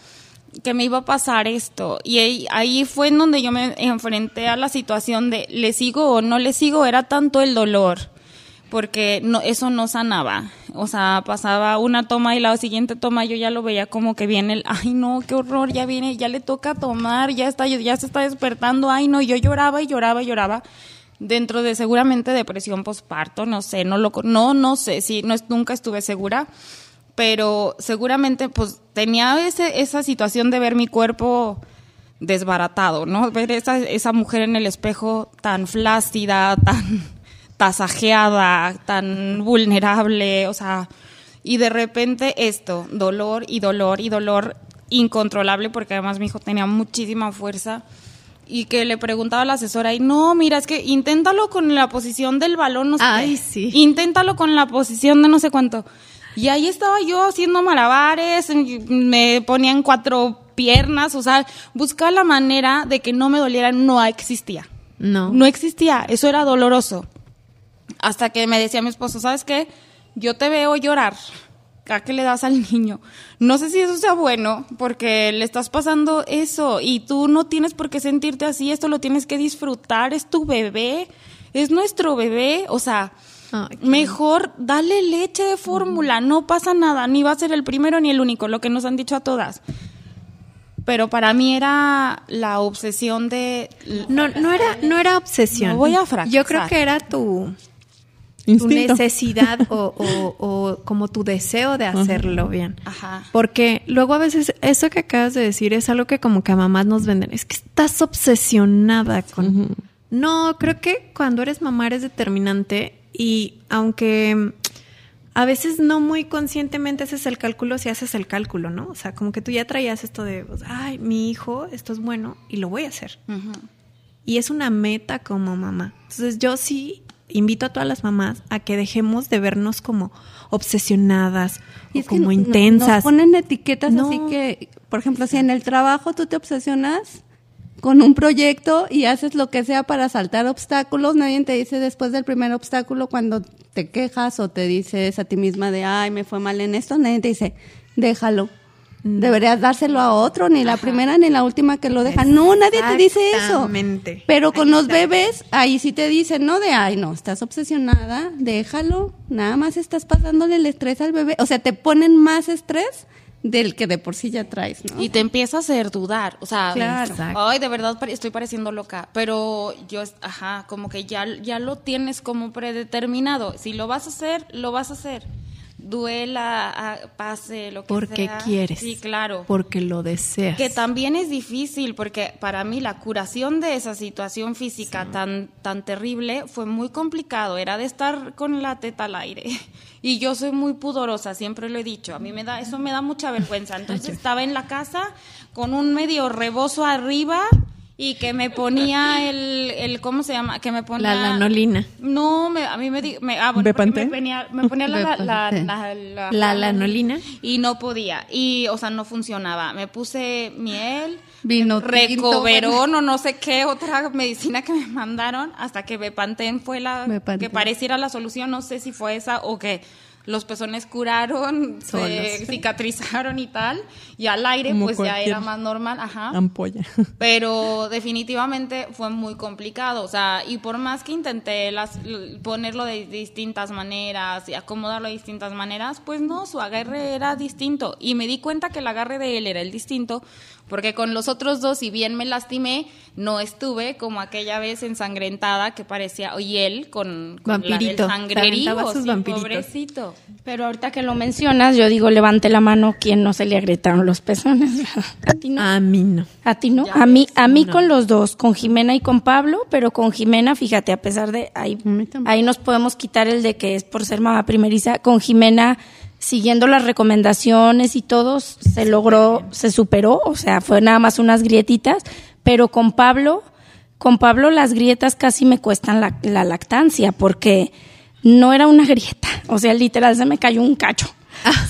que me iba a pasar esto. Y ahí, fue en donde yo me enfrenté a la situación de le sigo o no le sigo, era tanto el dolor. porque no, eso no sanaba. O sea, pasaba una toma y la siguiente toma yo ya lo veía como que viene el, ay no, qué horror, ya viene, ya le toca tomar, ya está, ya se está despertando, ay no, yo lloraba y lloraba y lloraba dentro de seguramente depresión posparto, no sé, no lo, no, no sé, sí, no, nunca estuve segura, pero seguramente pues tenía ese, esa situación de ver mi cuerpo desbaratado, ¿no? Ver esa, esa mujer en el espejo tan flácida, tan tasajeada, tan vulnerable, o sea, y de repente esto, dolor y dolor y dolor incontrolable, porque además mi hijo tenía muchísima fuerza y que le preguntaba a la asesora y no, mira, es que inténtalo con la posición del balón, no sé. Ay, sí. Inténtalo con la posición de no sé cuánto. Y ahí estaba yo haciendo malabares, me ponían cuatro piernas, o sea, buscaba la manera de que no me doliera, no existía. No. No existía, eso era doloroso. Hasta que me decía mi esposo, ¿sabes qué? Yo te veo llorar. ¿A qué le das al niño? No sé si eso sea bueno, porque le estás pasando eso y tú no tienes por qué sentirte así, esto lo tienes que disfrutar, es tu bebé, es nuestro bebé, o sea, Mejor dale leche de fórmula, no pasa nada, ni va a ser el primero ni el único, lo que nos han dicho a todas. Pero para mí era la obsesión de No, no era, no era obsesión. No voy a fracasar. Yo creo que era tu, tu Instinto. necesidad o, o- o como tu deseo de hacerlo bien. Ajá. Porque luego a veces eso que acabas de decir es algo que como que a mamás nos venden. Es que estás obsesionada con... No, creo que cuando eres mamá eres determinante y aunque a veces no muy conscientemente haces el cálculo, si haces el cálculo, ¿no? O sea, como que tú ya traías esto de, pues, ay, mi hijo, esto es bueno y lo voy a hacer. Y es una meta como mamá. Entonces yo sí invito a todas las mamás a que dejemos de vernos como obsesionadas Y o como no- intensas. Nos ponen etiquetas No. así que, por ejemplo, si en el trabajo tú te obsesionas con un proyecto y haces lo que sea para saltar obstáculos, nadie te dice después del primer obstáculo cuando te quejas o te dices a ti misma de, ay, me fue mal en esto, nadie te dice, déjalo. Deberías dárselo a otro, ni la primera ni la última que lo deja. No, nadie te dice eso. Pero con los bebés, ahí sí te dicen, no de, ay, no, estás obsesionada, déjalo, nada más estás pasándole el estrés al bebé. O sea, te ponen más estrés del que de por sí ya traes, ¿no? Y te empieza a hacer dudar, o sea, Claro. Exacto. ay, de verdad estoy pareciendo loca, pero yo, ajá, como que ya, ya lo tienes como predeterminado. Si lo vas a hacer, lo vas a hacer. Duela, ah, pase, lo que Porque sea. quieres. Sí, claro. Porque lo deseas. Que también es difícil, porque para mí la curación de esa situación física tan, tan terrible fue muy complicado. Era de estar con la teta al aire. Y yo soy muy pudorosa, siempre lo he dicho. A mí me da, eso me da mucha vergüenza. Entonces estaba en la casa con un medio rebozo arriba y que me ponía el, el ¿cómo se llama? Que me ponía... La lanolina. No, me, a mí me, di- me, ah, bueno, me, ponía, me ponía la, la- La lanolina. y no podía y o sea no funcionaba me puse miel Vino recoverón o no sé qué otra medicina que me mandaron hasta que Bepantén fue la Bepantén. que pareciera la solución no sé si fue esa o que los pezones curaron se cicatrizaron y tal y al aire Como pues ya era más normal ajá Ampolla. pero definitivamente fue muy complicado, o sea, y por más que intenté las, ponerlo de distintas maneras y acomodarlo de distintas maneras, pues no, su agarre era distinto. Y me di cuenta que el agarre de él era el distinto, porque con los otros dos, si bien me lastimé, no estuve como aquella vez ensangrentada que parecía, y él con, con la del Vampirito, sangrerío, aventaba sus sí, pobrecito. Pero ahorita que lo mencionas, yo digo, levante la mano quien no se le agrietaron los pezones. A ti no. A mí no. A ti no. Ya A mí, ves, a mí con los dos, con Jimena y con Pablo, pero con Jimena, fíjate, a pesar de ahí, ahí nos podemos quitar el de que es por ser mamá primeriza. Con Jimena, siguiendo las recomendaciones y todo, se logró, se superó, o sea, fue nada más unas grietitas, pero con Pablo, con Pablo las grietas casi me cuestan la, la lactancia, porque no era una grieta, o sea, literal se me cayó un cacho.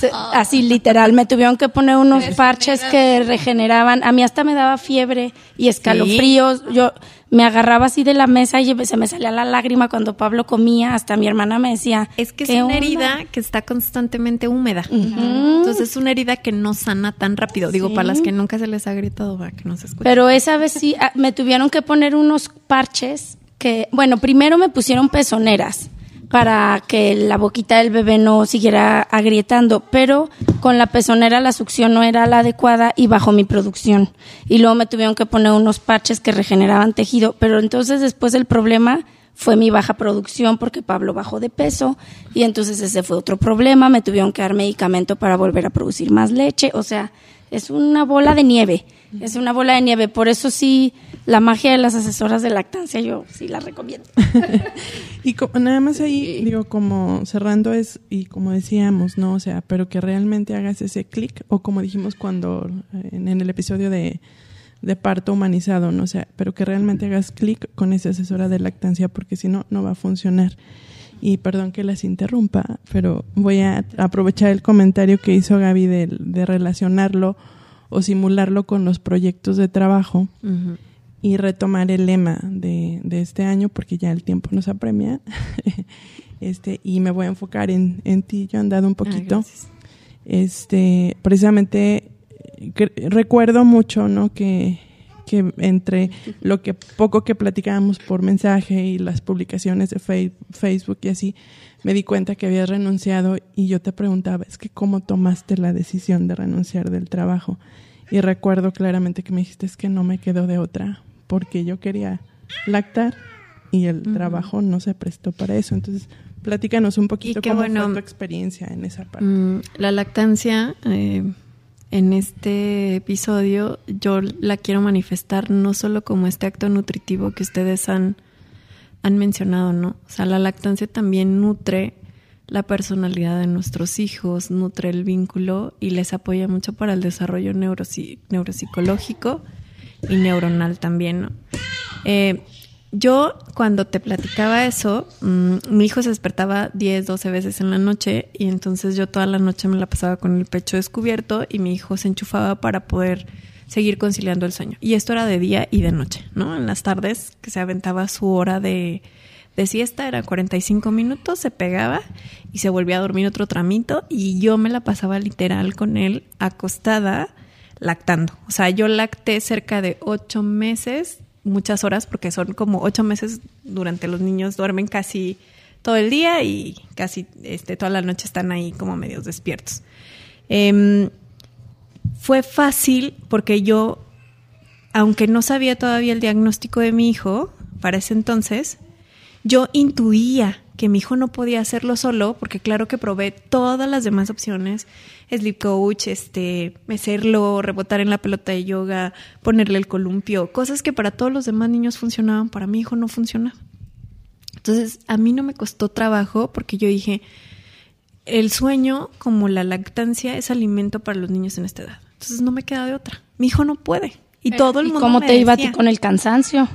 Se- Así literal, me tuvieron que poner unos parches que regeneraban. A mí hasta me daba fiebre y escalofríos. Yo me agarraba así de la mesa y se me salía la lágrima cuando Pablo comía. Hasta mi hermana me decía. Es que es "¿Qué una onda?". herida que está constantemente húmeda. Entonces es una herida que no sana tan rápido. Digo, para las que nunca se les ha gritado, va, que no se escucha. Pero esa vez sí, ah, me tuvieron que poner unos parches que, bueno, primero me pusieron pezoneras, para que la boquita del bebé no siguiera agrietando, pero con la pezonera la succión no era la adecuada y bajó mi producción. Y luego me tuvieron que poner unos parches que regeneraban tejido, pero entonces después el problema fue mi baja producción porque Pablo bajó de peso y entonces ese fue otro problema, me tuvieron que dar medicamento para volver a producir más leche, o sea, es una bola de nieve, es una bola de nieve, por eso sí la magia de las asesoras de lactancia yo sí la recomiendo. y nada más ahí, digo, como cerrando es, y como decíamos, ¿no? O sea, pero que realmente hagas ese clic, o como dijimos cuando, en, el episodio de, de, parto humanizado, ¿no? O sea, pero que realmente hagas clic con esa asesora de lactancia, porque si no, no va a funcionar. Y perdón que las interrumpa, pero voy a aprovechar el comentario que hizo Gaby de, de relacionarlo o simularlo con los proyectos de trabajo y retomar el lema de, de, este año porque ya el tiempo nos apremia. este, y me voy a enfocar en, en ti, yo he andado un poquito. este, precisamente recuerdo mucho, ¿no? Que, que entre lo que poco que platicábamos por mensaje y las publicaciones de Facebook y así, me di cuenta que habías renunciado y yo te preguntaba, es que cómo tomaste la decisión de renunciar del trabajo. Y recuerdo claramente que me dijiste, es que no me quedo de otra porque yo quería lactar y el trabajo no se prestó para eso. Entonces, platícanos un poquito cómo fue tu experiencia en esa parte. Mm, la lactancia, eh, en este episodio, yo la quiero manifestar no solo como este acto nutritivo que ustedes han, han mencionado, ¿no? O sea, la lactancia también nutre la personalidad de nuestros hijos, nutre el vínculo y les apoya mucho para el desarrollo neuropsicológico y neuronal también, ¿no? Eh, yo cuando te platicaba eso, mm, mi hijo se despertaba 10, 12 veces en la noche y entonces yo toda la noche me la pasaba con el pecho descubierto y mi hijo se enchufaba para poder seguir conciliando el sueño. Y esto era de día y de noche, ¿no? En las tardes que se aventaba su hora de, de siesta, era 45 minutos, se pegaba y se volvía a dormir otro tramito y yo me la pasaba literal con él acostada lactando. O sea, yo lacté cerca de ocho meses, muchas horas, porque son como ocho meses durante los niños duermen casi todo el día y casi este, toda la noche están ahí como medios despiertos. Em, fue fácil porque yo, aunque no sabía todavía el diagnóstico de mi hijo, para ese entonces, yo intuía que mi hijo no podía hacerlo solo, porque claro que probé todas las demás opciones, sleep coach, este, mecerlo, rebotar en la pelota de yoga, ponerle el columpio, cosas que para todos los demás niños funcionaban, para mi hijo no funcionaba. Entonces, a mí no me costó trabajo porque yo dije, el sueño, como la lactancia, es alimento para los niños en esta edad. Entonces no me queda de otra. Mi hijo no puede. Y todo el mundo. ¿Cómo te iba a ti con el cansancio?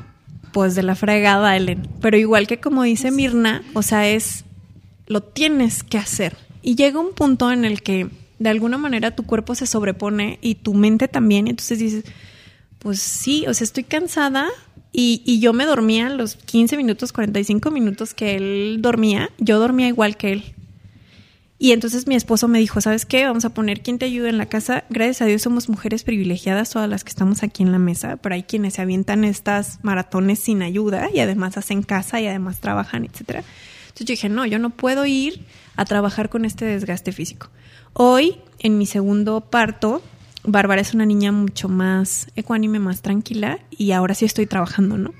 Pues de la fregada, Ellen. Pero igual que como dice Mirna, o sea, es, lo tienes que hacer. Y llega un punto en el que de alguna manera tu cuerpo se sobrepone y tu mente también, y entonces dices, pues sí, o sea, estoy cansada y, y yo me dormía los 15 minutos, 45 minutos que él dormía, yo dormía igual que él. Y entonces mi esposo me dijo, ¿sabes qué? Vamos a poner quién te ayuda en la casa. Gracias a Dios somos mujeres privilegiadas, todas las que estamos aquí en la mesa, pero hay quienes se avientan estas maratones sin ayuda y además hacen casa y además trabajan, etcétera. Entonces yo dije, no, yo no puedo ir a trabajar con este desgaste físico. Hoy, en mi segundo parto, Bárbara es una niña mucho más ecuánime, más tranquila y ahora sí estoy trabajando, ¿no?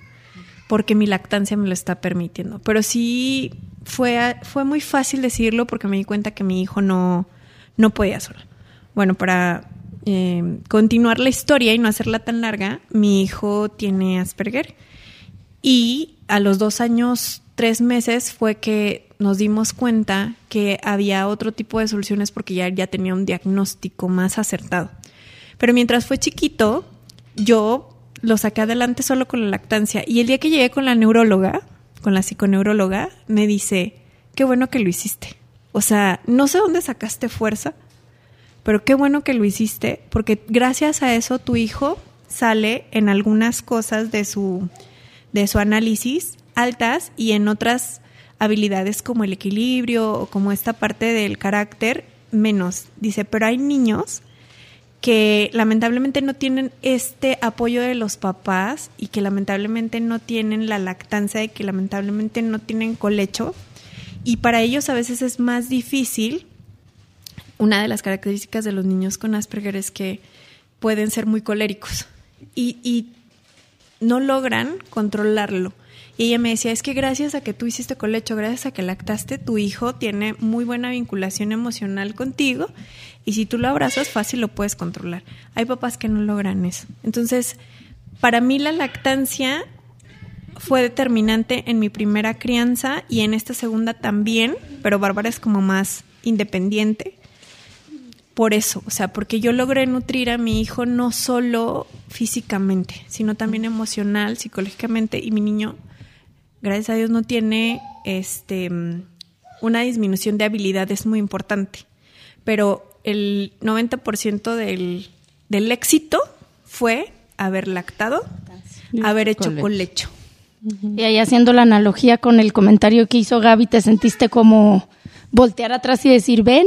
Porque mi lactancia me lo está permitiendo. Pero sí fue, fue muy fácil decirlo porque me di cuenta que mi hijo no, no podía solo. Bueno, para eh, continuar la historia y no hacerla tan larga, mi hijo tiene Asperger y a los dos años, tres meses fue que nos dimos cuenta que había otro tipo de soluciones porque ya, ya tenía un diagnóstico más acertado. Pero mientras fue chiquito, yo lo saqué adelante solo con la lactancia y el día que llegué con la neuróloga, con la psiconeuróloga, me dice, qué bueno que lo hiciste. O sea, no sé dónde sacaste fuerza, pero qué bueno que lo hiciste, porque gracias a eso tu hijo sale en algunas cosas de su, de su análisis altas y en otras habilidades como el equilibrio o como esta parte del carácter menos. Dice, pero hay niños que lamentablemente no tienen este apoyo de los papás y que lamentablemente no tienen la lactancia y que lamentablemente no tienen colecho y para ellos a veces es más difícil. Una de las características de los niños con Asperger es que pueden ser muy coléricos y, y no logran controlarlo. Y ella me decía, es que gracias a que tú hiciste colecho, gracias a que lactaste, tu hijo tiene muy buena vinculación emocional contigo y si tú lo abrazas fácil lo puedes controlar. Hay papás que no logran eso. Entonces, para mí la lactancia fue determinante en mi primera crianza y en esta segunda también, pero Bárbara es como más independiente. Por eso, o sea, porque yo logré nutrir a mi hijo no solo físicamente, sino también emocional, psicológicamente, y mi niño gracias a Dios no tiene este una disminución de habilidades muy importante. Pero el 90% del, del éxito fue haber lactado, haber hecho colecho. Y ahí haciendo la analogía con el comentario que hizo Gaby, ¿te sentiste como voltear atrás y decir, ven?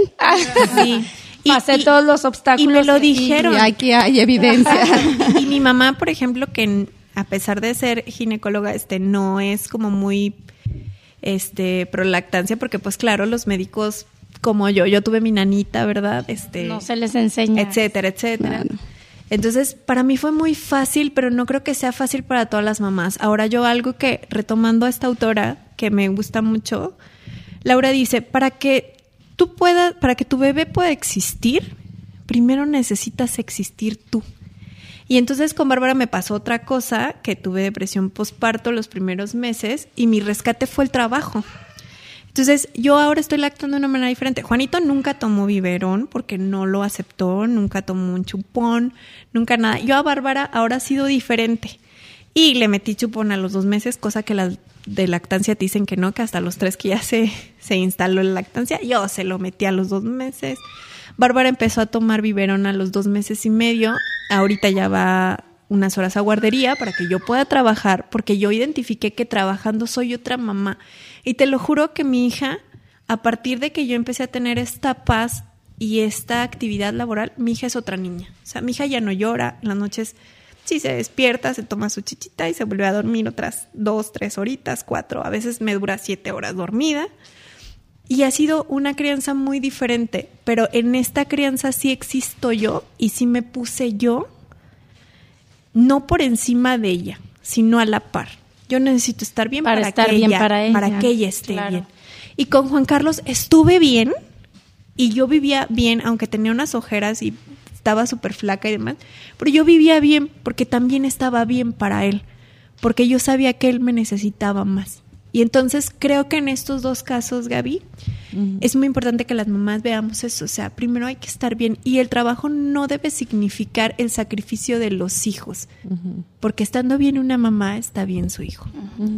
Sí. Pasé todos los obstáculos. Y me lo dijeron. Y aquí hay evidencia. y mi mamá, por ejemplo, que a pesar de ser ginecóloga, este no es como muy este pro lactancia, porque pues claro, los médicos como yo, yo tuve mi nanita, ¿verdad? Este no se les enseña. Etcétera, etcétera. Entonces, para mí fue muy fácil, pero no creo que sea fácil para todas las mamás. Ahora yo algo que, retomando a esta autora, que me gusta mucho, Laura dice, para que tú puedas, para que tu bebé pueda existir, primero necesitas existir tú. Y entonces con Bárbara me pasó otra cosa, que tuve depresión postparto los primeros meses y mi rescate fue el trabajo. Entonces, yo ahora estoy lactando de una manera diferente. Juanito nunca tomó biberón porque no lo aceptó, nunca tomó un chupón, nunca nada. Yo a Bárbara ahora ha sido diferente. Y le metí chupón a los dos meses, cosa que las de lactancia te dicen que no, que hasta los tres que ya se, se instaló la lactancia, yo se lo metí a los dos meses. Bárbara empezó a tomar biberón a los dos meses y medio. Ahorita ya va unas horas a guardería para que yo pueda trabajar, porque yo identifiqué que trabajando soy otra mamá. Y te lo juro que mi hija, a partir de que yo empecé a tener esta paz y esta actividad laboral, mi hija es otra niña. O sea, mi hija ya no llora, en las noches sí se despierta, se toma su chichita y se vuelve a dormir otras dos, tres horitas, cuatro, a veces me dura siete horas dormida. Y ha sido una crianza muy diferente, pero en esta crianza sí existo yo y sí me puse yo, no por encima de ella, sino a la par. Yo necesito estar bien para, que, ella, para, que ella esté bien. Y con Juan Carlos estuve bien y yo vivía bien, aunque tenía unas ojeras y estaba súper flaca y demás, pero yo vivía bien porque también estaba bien para él, porque yo sabía que él me necesitaba más. Y entonces creo que en estos dos casos, Gaby, es muy importante que las mamás veamos eso. O sea, primero hay que estar bien y el trabajo no debe significar el sacrificio de los hijos, porque estando bien una mamá, está bien su hijo.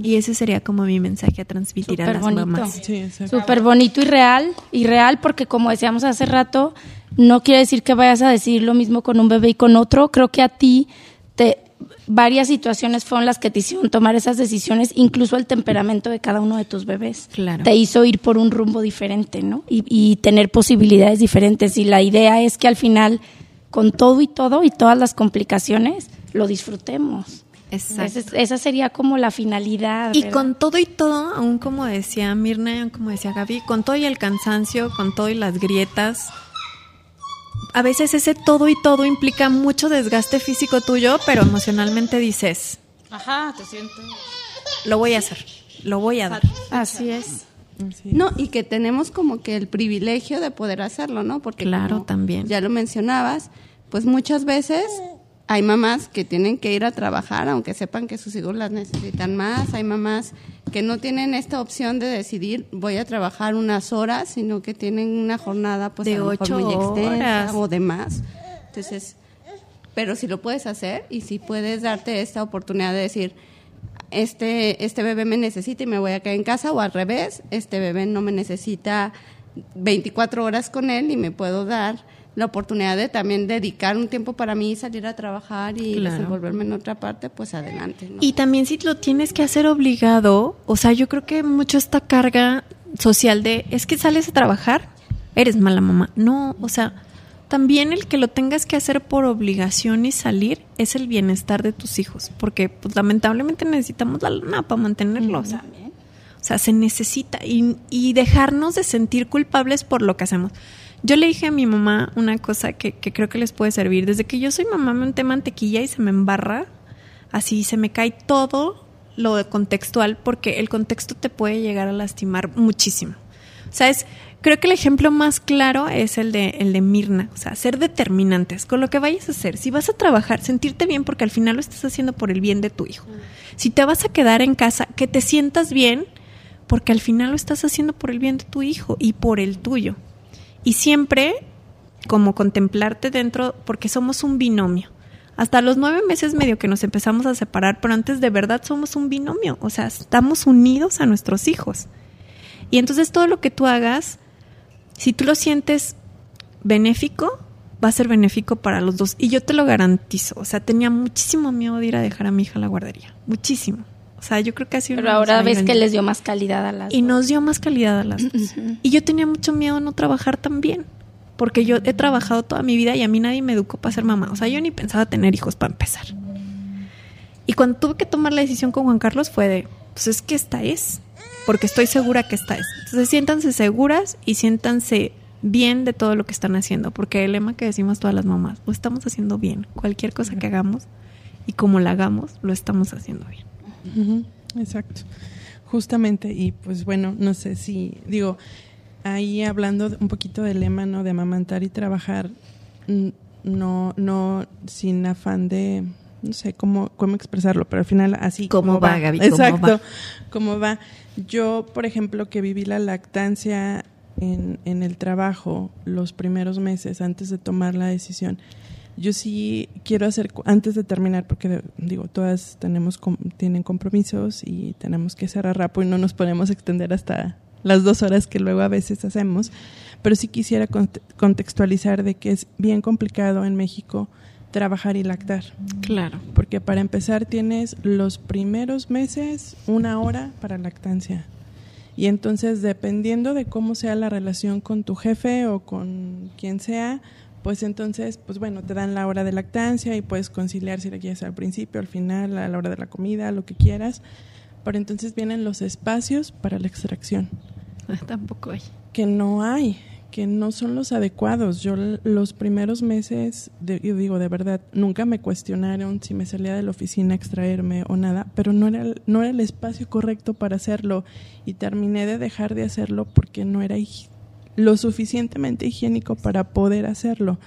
Y ese sería como mi mensaje a transmitir a las mamás. Súper bonito y real, y real porque como decíamos hace rato, no quiere decir que vayas a decir lo mismo con un bebé y con otro. Creo que a ti te varias situaciones fueron las que te hicieron tomar esas decisiones, incluso el temperamento de cada uno de tus bebés. Claro. Te hizo ir por un rumbo diferente, ¿no? Y, tener posibilidades diferentes. Y la idea es que al final, con todo y todo y todas las complicaciones, lo disfrutemos. Exacto. Esa, sería como la finalidad. Y con todo y todo, aún como decía Mirna, como decía Gaby, con todo y el cansancio, con todo y las grietas, a veces ese todo y todo implica mucho desgaste físico tuyo, pero emocionalmente dices, ajá, te siento. Lo voy a hacer, lo voy a dar. Así es. No, y que tenemos como que el privilegio de poder hacerlo, ¿no? Porque claro, también. Ya lo mencionabas, pues muchas veces hay mamás que tienen que ir a trabajar aunque sepan que sus hijos las necesitan más, hay mamás que no tienen esta opción de decidir voy a trabajar unas horas, sino que tienen una jornada pues de ocho muy extensa o de más. Entonces, pero si lo puedes hacer y si puedes darte esta oportunidad de decir este este bebé me necesita y me voy a quedar en casa o al revés, este bebé no me necesita 24 horas con él y me puedo dar la oportunidad de también dedicar un tiempo para mí, salir a trabajar y desenvolverme en otra parte, pues adelante. Y también si lo tienes que hacer obligado, o sea, yo creo que mucho esta carga social de, es que sales a trabajar, eres mala mamá. No, o sea, también el que lo tengas que hacer por obligación y salir es el bienestar de tus hijos, porque pues lamentablemente necesitamos la lana para mantenerlos. O sea, se necesita y, y dejarnos de sentir culpables por lo que hacemos. Yo le dije a mi mamá una cosa que, creo que les puede servir. Desde que yo soy mamá me unté mantequilla y se me embarra, así se me cae todo lo contextual porque el contexto te puede llegar a lastimar muchísimo. O sea, es, creo que el ejemplo más claro es el de, el de Mirna. O sea, ser determinantes con lo que vayas a hacer. Si vas a trabajar, sentirte bien porque al final lo estás haciendo por el bien de tu hijo. Si te vas a quedar en casa, que te sientas bien porque al final lo estás haciendo por el bien de tu hijo y por el tuyo. Y siempre como contemplarte dentro porque somos un binomio. Hasta los nueve meses medio que nos empezamos a separar, pero antes de verdad somos un binomio. O sea, estamos unidos a nuestros hijos. Y entonces todo lo que tú hagas, si tú lo sientes benéfico, va a ser benéfico para los dos. Y yo te lo garantizo. O sea, tenía muchísimo miedo de ir a dejar a mi hija a la guardería. Muchísimo. O sea, yo creo que ha sido... Pero ahora ves que les dio más calidad a las Y nos dio más calidad a las dos. Y yo tenía mucho miedo de no trabajar tan bien. Porque yo he trabajado toda mi vida y a mí nadie me educó para ser mamá. O sea, yo ni pensaba tener hijos para empezar. Y cuando tuve que tomar la decisión con Juan Carlos fue de, pues es que esta es porque estoy segura que está. Entonces siéntanse seguras y siéntanse bien de todo lo que están haciendo, porque el lema que decimos todas las mamás, lo estamos haciendo bien. Cualquier cosa que hagamos y como la hagamos, lo estamos haciendo bien. Exacto. Justamente, y pues bueno, no sé si, digo, ahí hablando un poquito del lema, ¿no? De amamantar y trabajar, no, no sin afán de no sé cómo, cómo expresarlo, pero al final así. ¿Cómo, va, Gaby? Exacto, ¿cómo va? Yo, por ejemplo, que viví la lactancia en, en el trabajo los primeros meses antes de tomar la decisión, yo sí quiero hacer, antes de terminar, porque digo, todas tenemos tienen compromisos y tenemos que cerrar rápido y no nos podemos extender hasta las dos horas que luego a veces hacemos, pero sí quisiera contextualizar de que es bien complicado en México trabajar y lactar. Claro. Porque para empezar tienes los primeros meses una hora para lactancia. Y entonces, dependiendo de cómo sea la relación con tu jefe o con quien sea, pues entonces, pues bueno, te dan la hora de lactancia y puedes conciliar si la quieres al principio, al final, a la hora de la comida, lo que quieras. Pero entonces vienen los espacios para la extracción. Tampoco hay. Que no hay que no son los adecuados. Yo los primeros meses, yo digo de verdad, nunca me cuestionaron si me salía de la oficina a extraerme o nada, pero no era, no era el espacio correcto para hacerlo y terminé de dejar de hacerlo porque no era lo suficientemente higiénico para poder hacerlo.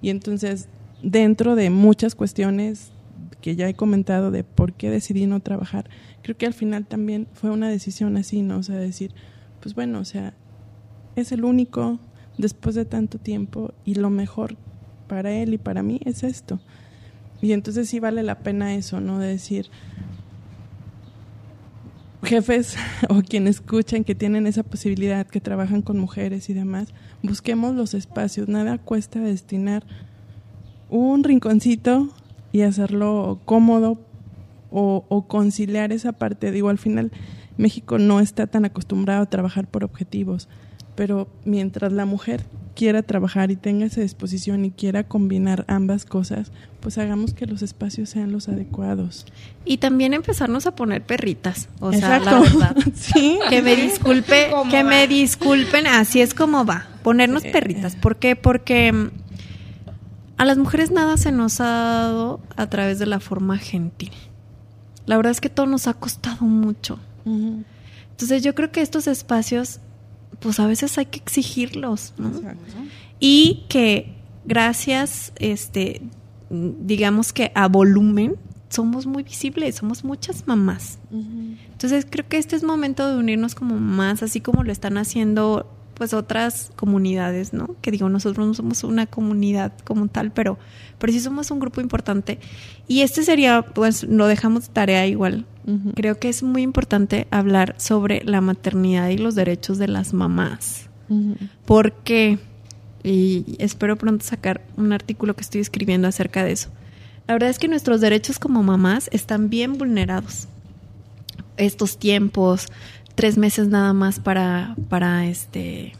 Y entonces, dentro de muchas cuestiones que ya he comentado de por qué decidí no trabajar, creo que al final también fue una decisión así, ¿no? O sea, decir, pues bueno, o sea, es el único después de tanto tiempo y lo mejor para él y para mí es esto. Y entonces sí vale la pena eso, ¿no? De decir, jefes o quienes escuchan que tienen esa posibilidad, que trabajan con mujeres y demás, busquemos los espacios. Nada cuesta destinar un rinconcito y hacerlo cómodo o, o conciliar esa parte. Digo, al final México no está tan acostumbrado a trabajar por objetivos pero mientras la mujer quiera trabajar y tenga esa disposición y quiera combinar ambas cosas, pues hagamos que los espacios sean los adecuados. Y también empezarnos a poner perritas, o sea, la verdad. sí. Que me disculpe, que me disculpen, así es como va, ponernos perritas. ¿Por qué? Porque mm, a las mujeres nada se nos ha dado a través de la forma gentil. La verdad es que todo nos ha costado mucho. Entonces yo creo que estos espacios pues a veces hay que exigirlos, ¿no? Y que gracias, este, digamos que a volumen, somos muy visibles, somos muchas mamás. Entonces creo que este es momento de unirnos como más, así como lo están haciendo pues otras comunidades, ¿no? Que digo, nosotros no somos una comunidad como tal, pero, pero sí somos un grupo importante. Y este sería, pues lo dejamos de tarea igual. Creo que es muy importante hablar sobre la maternidad y los derechos de las mamás. Porque, y espero pronto sacar un artículo que estoy escribiendo acerca de eso. La verdad es que nuestros derechos como mamás están bien vulnerados. Estos tiempos, tres meses nada más para, para este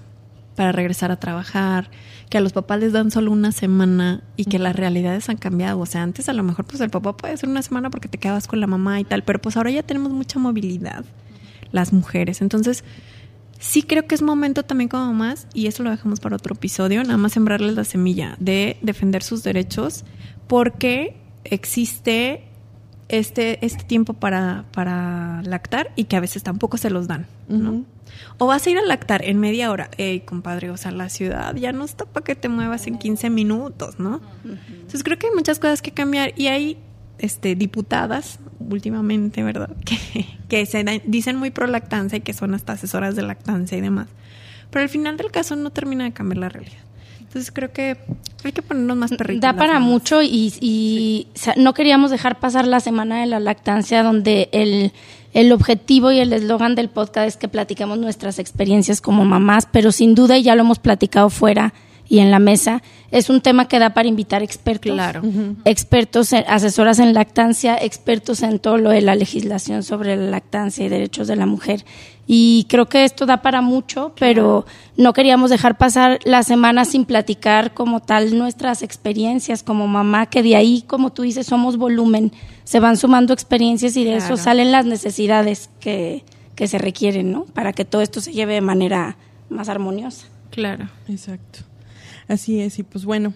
para regresar a trabajar, que a los papás les dan solo una semana y que las realidades han cambiado. O sea, antes a lo mejor pues el papá puede ser una semana porque te quedabas con la mamá y tal, pero pues ahora ya tenemos mucha movilidad. las mujeres. Entonces, sí creo que es momento también como mamás, y eso lo dejamos para otro episodio, nada más sembrarles la semilla de defender sus derechos, porque existe este, este tiempo para, para lactar y que a veces tampoco se los dan, ¿no? O vas a ir a lactar en media hora. Ey, compadre, o sea, la ciudad ya no está para que te muevas en 15 minutos, ¿no? Entonces creo que hay muchas cosas que cambiar y hay este, diputadas últimamente, ¿verdad? Que, que se dicen muy pro lactancia y que son hasta asesoras de lactancia y demás. Pero al final del caso no termina de cambiar la realidad. Entonces creo que hay que ponernos más perritos. Da para mucho y, y no queríamos dejar pasar la semana de la lactancia donde el, el objetivo y el eslogan del podcast es que platicamos nuestras experiencias como mamás, pero sin duda, y ya lo hemos platicado fuera, y en la mesa. Es un tema que da para invitar expertos. Claro. Expertos, asesoras en lactancia, expertos en todo lo de la legislación sobre la lactancia y derechos de la mujer. Y creo que esto da para mucho, pero no queríamos dejar pasar la semana sin platicar como tal nuestras experiencias como mamá, que de ahí, como tú dices, somos volumen. Se van sumando experiencias y de eso salen las necesidades que, que se requieren, ¿no? Para que todo esto se lleve de manera más armoniosa. Claro. Exacto. Así es, y pues bueno,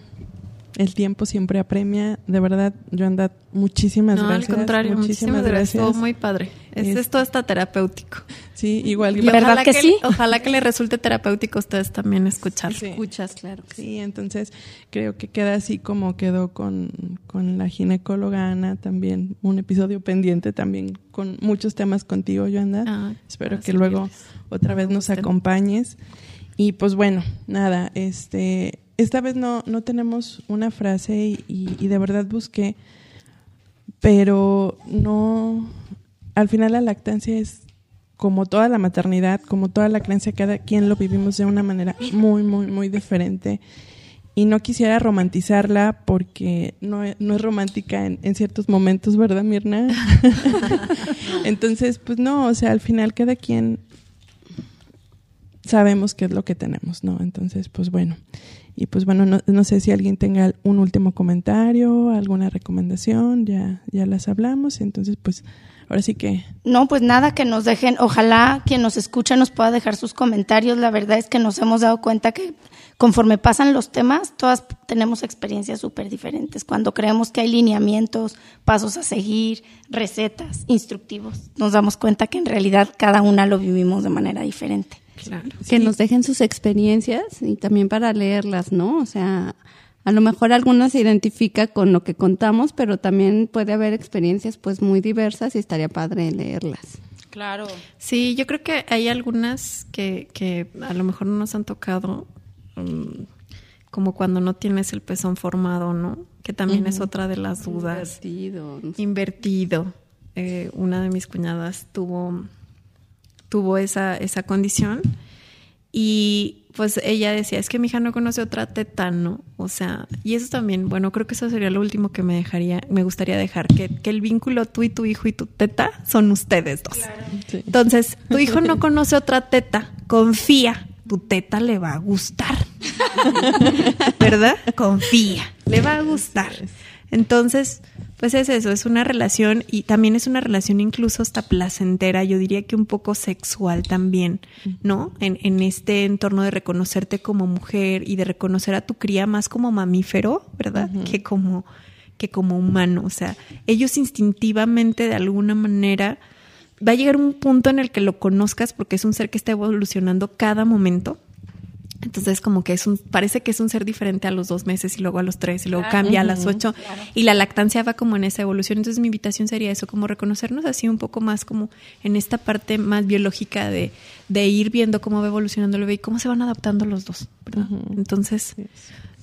el tiempo siempre apremia. De verdad, Joanda, muchísimas no, gracias. al contrario, muchísimas, gracias. Estuvo muy padre. Es, esto está terapéutico. Sí, igual. ¿Verdad que, sí? ojalá que le resulte terapéutico a ustedes también escuchar. Sí. Escuchas, claro. Sí, entonces creo que queda así como quedó con, con la ginecóloga Ana también. Un episodio pendiente también con muchos temas contigo, Joanda. Ah, Espero que luego otra vez nos acompañes. Y pues bueno, nada, este esta vez no, no tenemos una frase y, de verdad busqué, pero no, al final la lactancia es como toda la maternidad, como toda la creencia, cada quien lo vivimos de una manera muy, muy, muy diferente. Y no quisiera romantizarla porque no, no es romántica en, en, ciertos momentos, ¿verdad, Mirna? Entonces, pues no, o sea, al final cada quien sabemos qué es lo que tenemos, ¿no? Entonces, pues bueno. Y pues bueno, no, sé si alguien tenga un último comentario, alguna recomendación, ya, ya las hablamos, entonces pues ahora sí que... No, pues nada, que nos dejen, ojalá quien nos escucha nos pueda dejar sus comentarios, la verdad es que nos hemos dado cuenta que conforme pasan los temas, todas tenemos experiencias súper diferentes. Cuando creemos que hay lineamientos, pasos a seguir, recetas, instructivos, nos damos cuenta que en realidad cada una lo vivimos de manera diferente. Claro. Que nos dejen sus experiencias y también para leerlas, ¿no? O sea, a lo mejor algunas se identifica con lo que contamos, pero también puede haber experiencias pues muy diversas y estaría padre leerlas. Claro. Sí, yo creo que hay algunas que, que a lo mejor no nos han tocado, um, como cuando no tienes el pezón formado, ¿no? Que también es otra de las dudas. Invertido. Invertido. Eh, una de mis cuñadas tuvo tuvo esa, esa condición. Y pues ella decía, es que mi hija no conoce otra teta, ¿no? O sea, y eso también, bueno, creo que eso sería lo último que me dejaría, me gustaría dejar, que, que el vínculo tú y tu hijo y tu teta son ustedes dos. Entonces, tu hijo no conoce otra teta, confía, tu teta le va a gustar. ¿Verdad? Confía, le va a gustar. Entonces, pues es eso, es una relación y también es una relación incluso hasta placentera, yo diría que un poco sexual también, ¿no? En, en este entorno de reconocerte como mujer y de reconocer a tu cría más como mamífero, ¿verdad? Que como que como humano, o sea, ellos instintivamente de alguna manera va a llegar un punto en el que lo conozcas porque es un ser que está evolucionando cada momento entonces como que es un, parece que es un ser diferente a los dos meses y luego a los tres y luego cambia a las ocho. y la lactancia va como en esa evolución. Entonces mi invitación sería eso, como reconocernos así un poco más como en esta parte más biológica de, de ir viendo cómo va evolucionando el bebé y cómo se van adaptando los dos. Entonces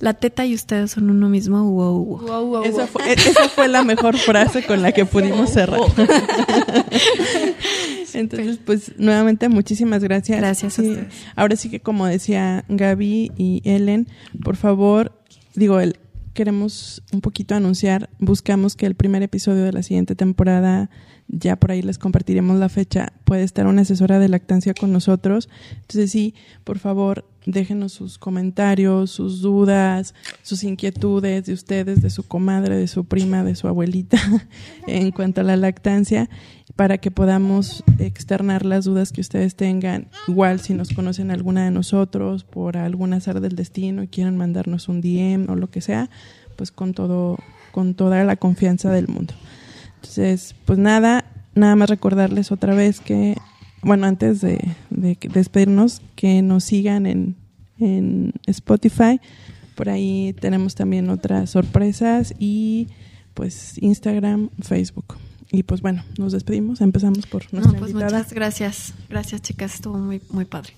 la teta y ustedes son uno mismo. Wow, esa, fue, esa, fue, la mejor frase con la que pudimos cerrar. Entonces, pues nuevamente muchísimas gracias. Gracias a ustedes. Ahora sí que como decía Gaby y Ellen, por favor, digo, el, queremos un poquito anunciar, buscamos que el primer episodio de la siguiente temporada ya por ahí les compartiremos la fecha, puede estar una asesora de lactancia con nosotros. Entonces sí, por favor, déjenos sus comentarios, sus dudas, sus inquietudes de ustedes, de su comadre, de su prima, de su abuelita en cuanto a la lactancia para que podamos externar las dudas que ustedes tengan. Igual si nos conocen alguna de nosotros por algún azar del destino y quieren mandarnos un DM o lo que sea, pues con todo con toda la confianza del mundo. Entonces, pues nada, nada más recordarles otra vez que bueno, antes de, despedirnos, que nos sigan en, en Spotify. Por ahí tenemos también otras sorpresas y pues Instagram, Facebook. Y pues bueno, nos despedimos, empezamos por nuestra no, pues Muchas gracias, gracias chicas, estuvo muy, muy padre.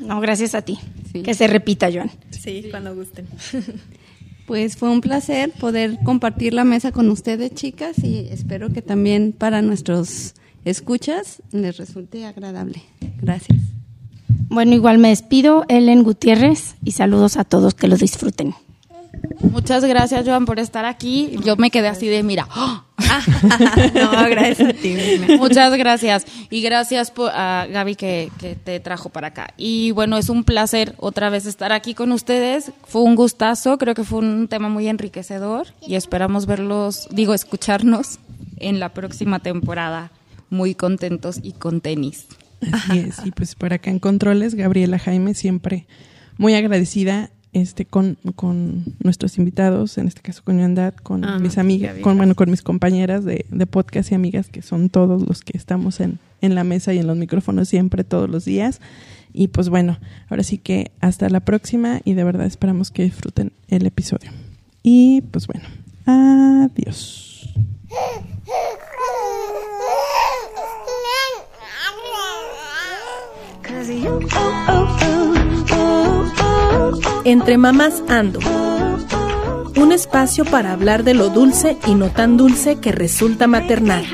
No, gracias a ti. Que se repita, Joan. Sí, cuando gusten. Pues fue un placer poder compartir la mesa con ustedes, chicas, y espero que también para nuestros escuchas les resulte agradable. Gracias. Bueno, igual me despido, Ellen Gutiérrez, y saludos a todos que lo disfruten. Muchas gracias, Joan, por estar aquí. Yo me quedé así de, mira. no, gracias a ti. Muchas gracias. Y gracias a Gaby que, te trajo para acá. Y bueno, es un placer otra vez estar aquí con ustedes. Fue un gustazo, creo que fue un tema muy enriquecedor y esperamos verlos, digo, escucharnos en la próxima temporada. Muy contentos y con tenis. Así es. Y pues por acá en Controles, Gabriela Jaime siempre muy agradecida este con, con nuestros invitados, en este caso con Yandad, con ah, mis amigas, con bueno, con mis compañeras de, de, podcast y amigas que son todos los que estamos en, en la mesa y en los micrófonos siempre, todos los días. Y pues bueno, ahora sí que hasta la próxima y de verdad esperamos que disfruten el episodio. Y pues bueno, adiós. Entre Mamás Ando. Un espacio para hablar de lo dulce y no tan dulce que resulta maternal.